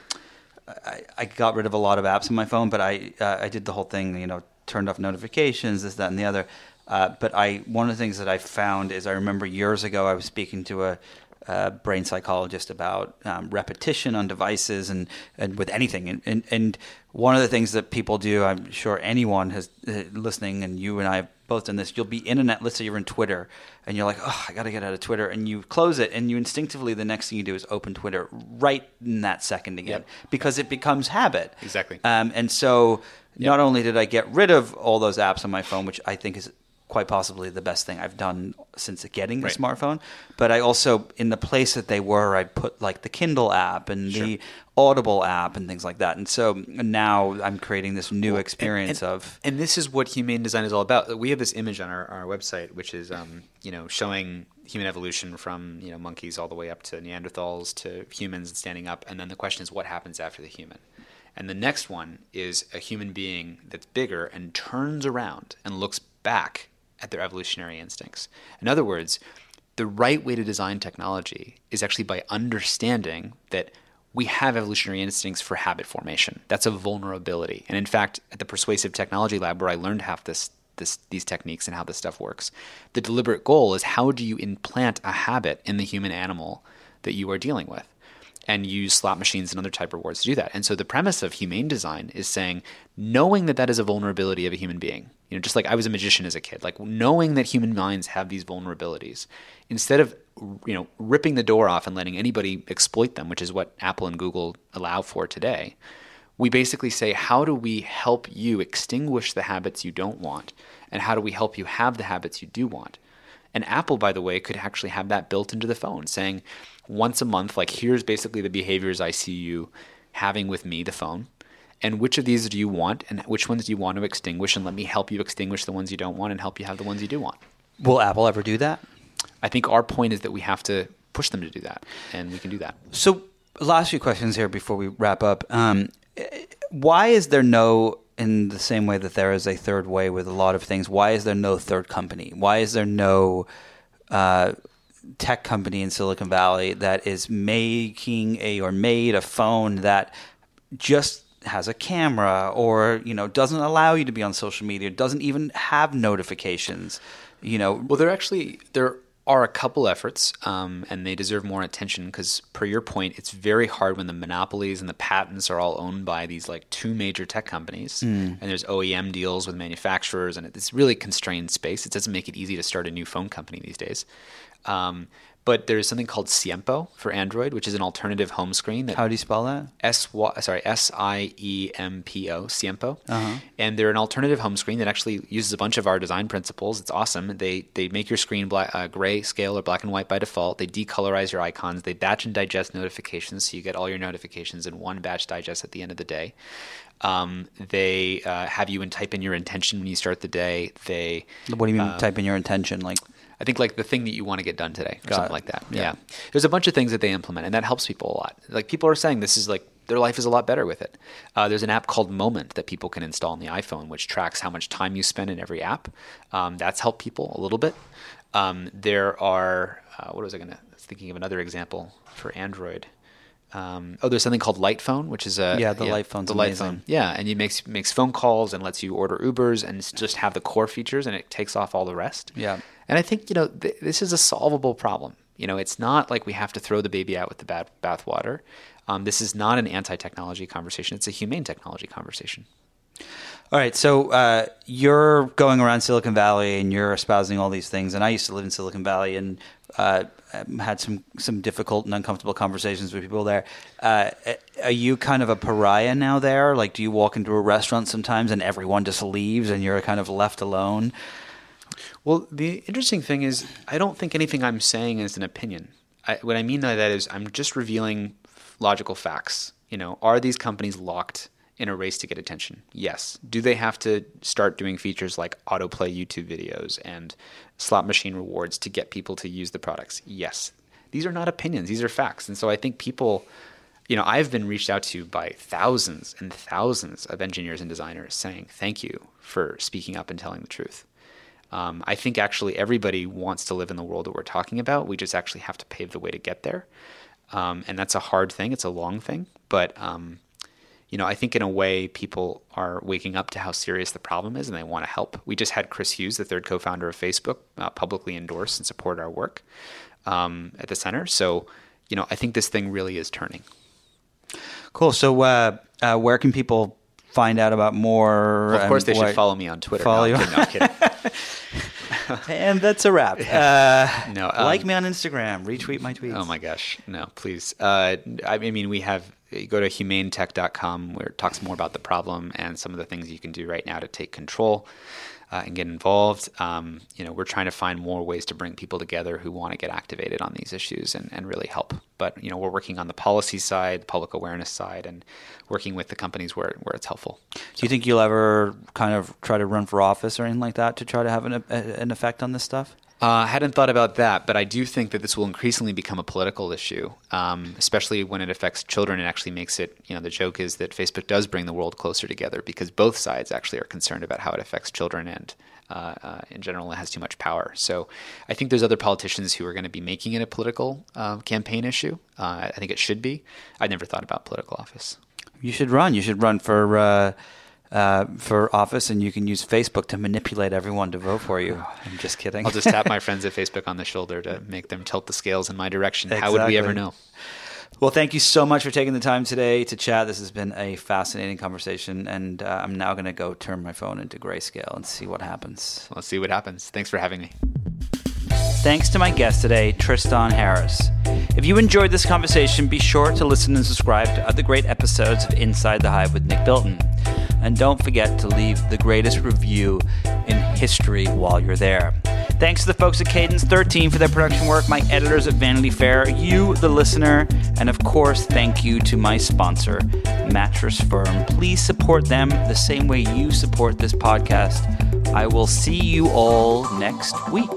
I, I got rid of a lot of apps on my phone, but I uh, I did the whole thing. You know, turned off notifications, this, that, and the other. Uh, but I one of the things that I found is I remember years ago I was speaking to a, a brain psychologist about um, repetition on devices and, and with anything and, and, and one of the things that people do I'm sure anyone has uh, listening and you and I have both done this you'll be internet let's say you're in Twitter and you're like oh I got to get out of Twitter and you close it and you instinctively the next thing you do is open Twitter right in that second again yep. because it becomes habit exactly um, and so Yep. Not only did I get rid of all those apps on my phone, which I think is quite possibly the best thing I've done since getting the right. smartphone. But I also, in the place that they were, I put like the Kindle app and sure. the Audible app and things like that. And so now I'm creating this new well, experience and, and, of. And this is what humane design is all about. We have this image on our, our website, which is, um, you know, showing human evolution from you know monkeys all the way up to Neanderthals to humans standing up, and then the question is, what happens after the human? And the next one is a human being that's bigger and turns around and looks back at their evolutionary instincts. In other words, the right way to design technology is actually by understanding that we have evolutionary instincts for habit formation. That's a vulnerability. And in fact, at the Persuasive Technology Lab, where I learned half this, this, these techniques and how this stuff works, the deliberate goal is how do you implant a habit in the human animal that you are dealing with? and use slot machines and other type rewards to do that. And so the premise of humane design is saying, knowing that that is a vulnerability of a human being, you know, just like I was a magician as a kid, like knowing that human minds have these vulnerabilities, instead of you know ripping the door off and letting anybody exploit them, which is what Apple and Google allow for today, we basically say, how do we help you extinguish the habits you don't want, and how do we help you have the habits you do want? And Apple, by the way, could actually have that built into the phone, saying once a month, like here's basically the behaviors I see you having with me, the phone. And which of these do you want, and which ones do you want to extinguish? And let me help you extinguish the ones you don't want and help you have the ones you do want. Will Apple ever do that? I think our point is that we have to push them to do that, and we can do that. So, last few questions here before we wrap up. Um, why is there no in the same way that there is a third way with a lot of things, why is there no third company? Why is there no uh, tech company in Silicon Valley that is making a or made a phone that just has a camera or you know doesn't allow you to be on social media, doesn't even have notifications? You know, well, they're actually they're are a couple efforts, um, and they deserve more attention because, per your point, it's very hard when the monopolies and the patents are all owned by these like two major tech companies, mm. and there's OEM deals with manufacturers, and it's really constrained space. It doesn't make it easy to start a new phone company these days. Um, but there's something called Siempo for Android, which is an alternative home screen that How do you spell that? S sorry S I E M P O Siempo, Uh-huh. and they're an alternative home screen that actually uses a bunch of our design principles. It's awesome. They they make your screen black, uh, gray scale or black and white by default. They decolorize your icons. They batch and digest notifications, so you get all your notifications in one batch digest at the end of the day. Um, they uh, have you and type in your intention when you start the day. They What do you mean? uh, type in your intention, like I think like the thing that you want to get done today, or Got something it. like that. Yeah. Yeah. there's a bunch of things that they implement, and that helps people a lot. Like people are saying this is like their life is a lot better with it. Uh, there's an app called Moment that people can install on the iPhone, which tracks how much time you spend in every app. Um, that's helped people a little bit. Um, there are uh, what was I going to? I was thinking of another example for Android. Um, oh, there's something called Light Phone, which is a Yeah, the Light Phone's the Light amazing. Phone. Yeah, and it makes makes phone calls and lets you order Ubers and just have the core features, and it takes off all the rest. Yeah. And I think you know th- this is a solvable problem. You know, it's not like we have to throw the baby out with the bathwater. Um, this is not an anti-technology conversation; it's a humane technology conversation. All right, so uh, you're going around Silicon Valley and you're espousing all these things, and I used to live in Silicon Valley and uh, um, had some some difficult and uncomfortable conversations with people there. Uh, are you kind of a pariah now there? Like, do you walk into a restaurant sometimes and everyone just leaves and you're kind of left alone? Well, the interesting thing is, I don't think anything I'm saying is an opinion. I, what I mean by that is, I'm just revealing logical facts. You know, are these companies locked in a race to get attention? Yes. Do they have to start doing features like autoplay YouTube videos and slot machine rewards to get people to use the products? Yes. These are not opinions; these are facts. And so I think people you know, I've been reached out to by thousands and thousands of engineers and designers saying thank you for speaking up and telling the truth. Um, I think actually everybody wants to live in the world that we're talking about. We just actually have to pave the way to get there, um, and that's a hard thing. It's a long thing, but um, you know, I think in a way people are waking up to how serious the problem is, and they want to help. We just had Chris Hughes, the third co-founder of Facebook, uh, publicly endorse and support our work um, at the center. So, you know, I think this thing really is turning. Cool. So, uh, uh, where can people find out about more? Well, of course, they what- should follow me on Twitter. Follow no, you. I'm kidding, no, I'm kidding. And that's a wrap. Uh, No, um, like me on Instagram, retweet my tweets. Oh my gosh, no, please. Uh, I mean, we have go to humanetech.com where it talks more about the problem and some of the things you can do right now to take control uh, and get involved. Um, you know, we're trying to find more ways to bring people together who want to get activated on these issues and, and really help. But you know, we're working on the policy side, the public awareness side, and working with the companies where where it's helpful. Do you think you'll ever kind of try to run for office or anything like that to try to have an, a, an effect on this stuff? Uh, I hadn't thought about that, but I do think that this will increasingly become a political issue, um, especially when it affects children It actually makes it, you know, the joke is that Facebook does bring the world closer together because both sides actually are concerned about how it affects children and uh, uh, in general it has too much power. So I think there's other politicians who are going to be making it a political uh, campaign issue. Uh, I think it should be. I never thought about political office. You should run. You should run for uh, for office, and you can use Facebook to manipulate everyone to vote for you. I'm just kidding. I'll just tap my friends at Facebook on the shoulder to make them tilt the scales in my direction. How would we ever know? Well, thank you so much for taking the time today to chat. This has been a fascinating conversation, and uh, I'm now going to go turn my phone into grayscale and see what happens. Let's see what happens. Thanks for having me. Thanks to my guest today, Tristan Harris. If you enjoyed this conversation, be sure to listen and subscribe to other great episodes of Inside the Hive with Nick Bilton. And don't forget to leave the greatest review in history while you're there. Thanks to the folks at Cadence 13 for their production work, my editors at Vanity Fair, you, the listener, and of course, thank you to my sponsor, Mattress Firm. Please support them the same way you support this podcast. I will see you all next week.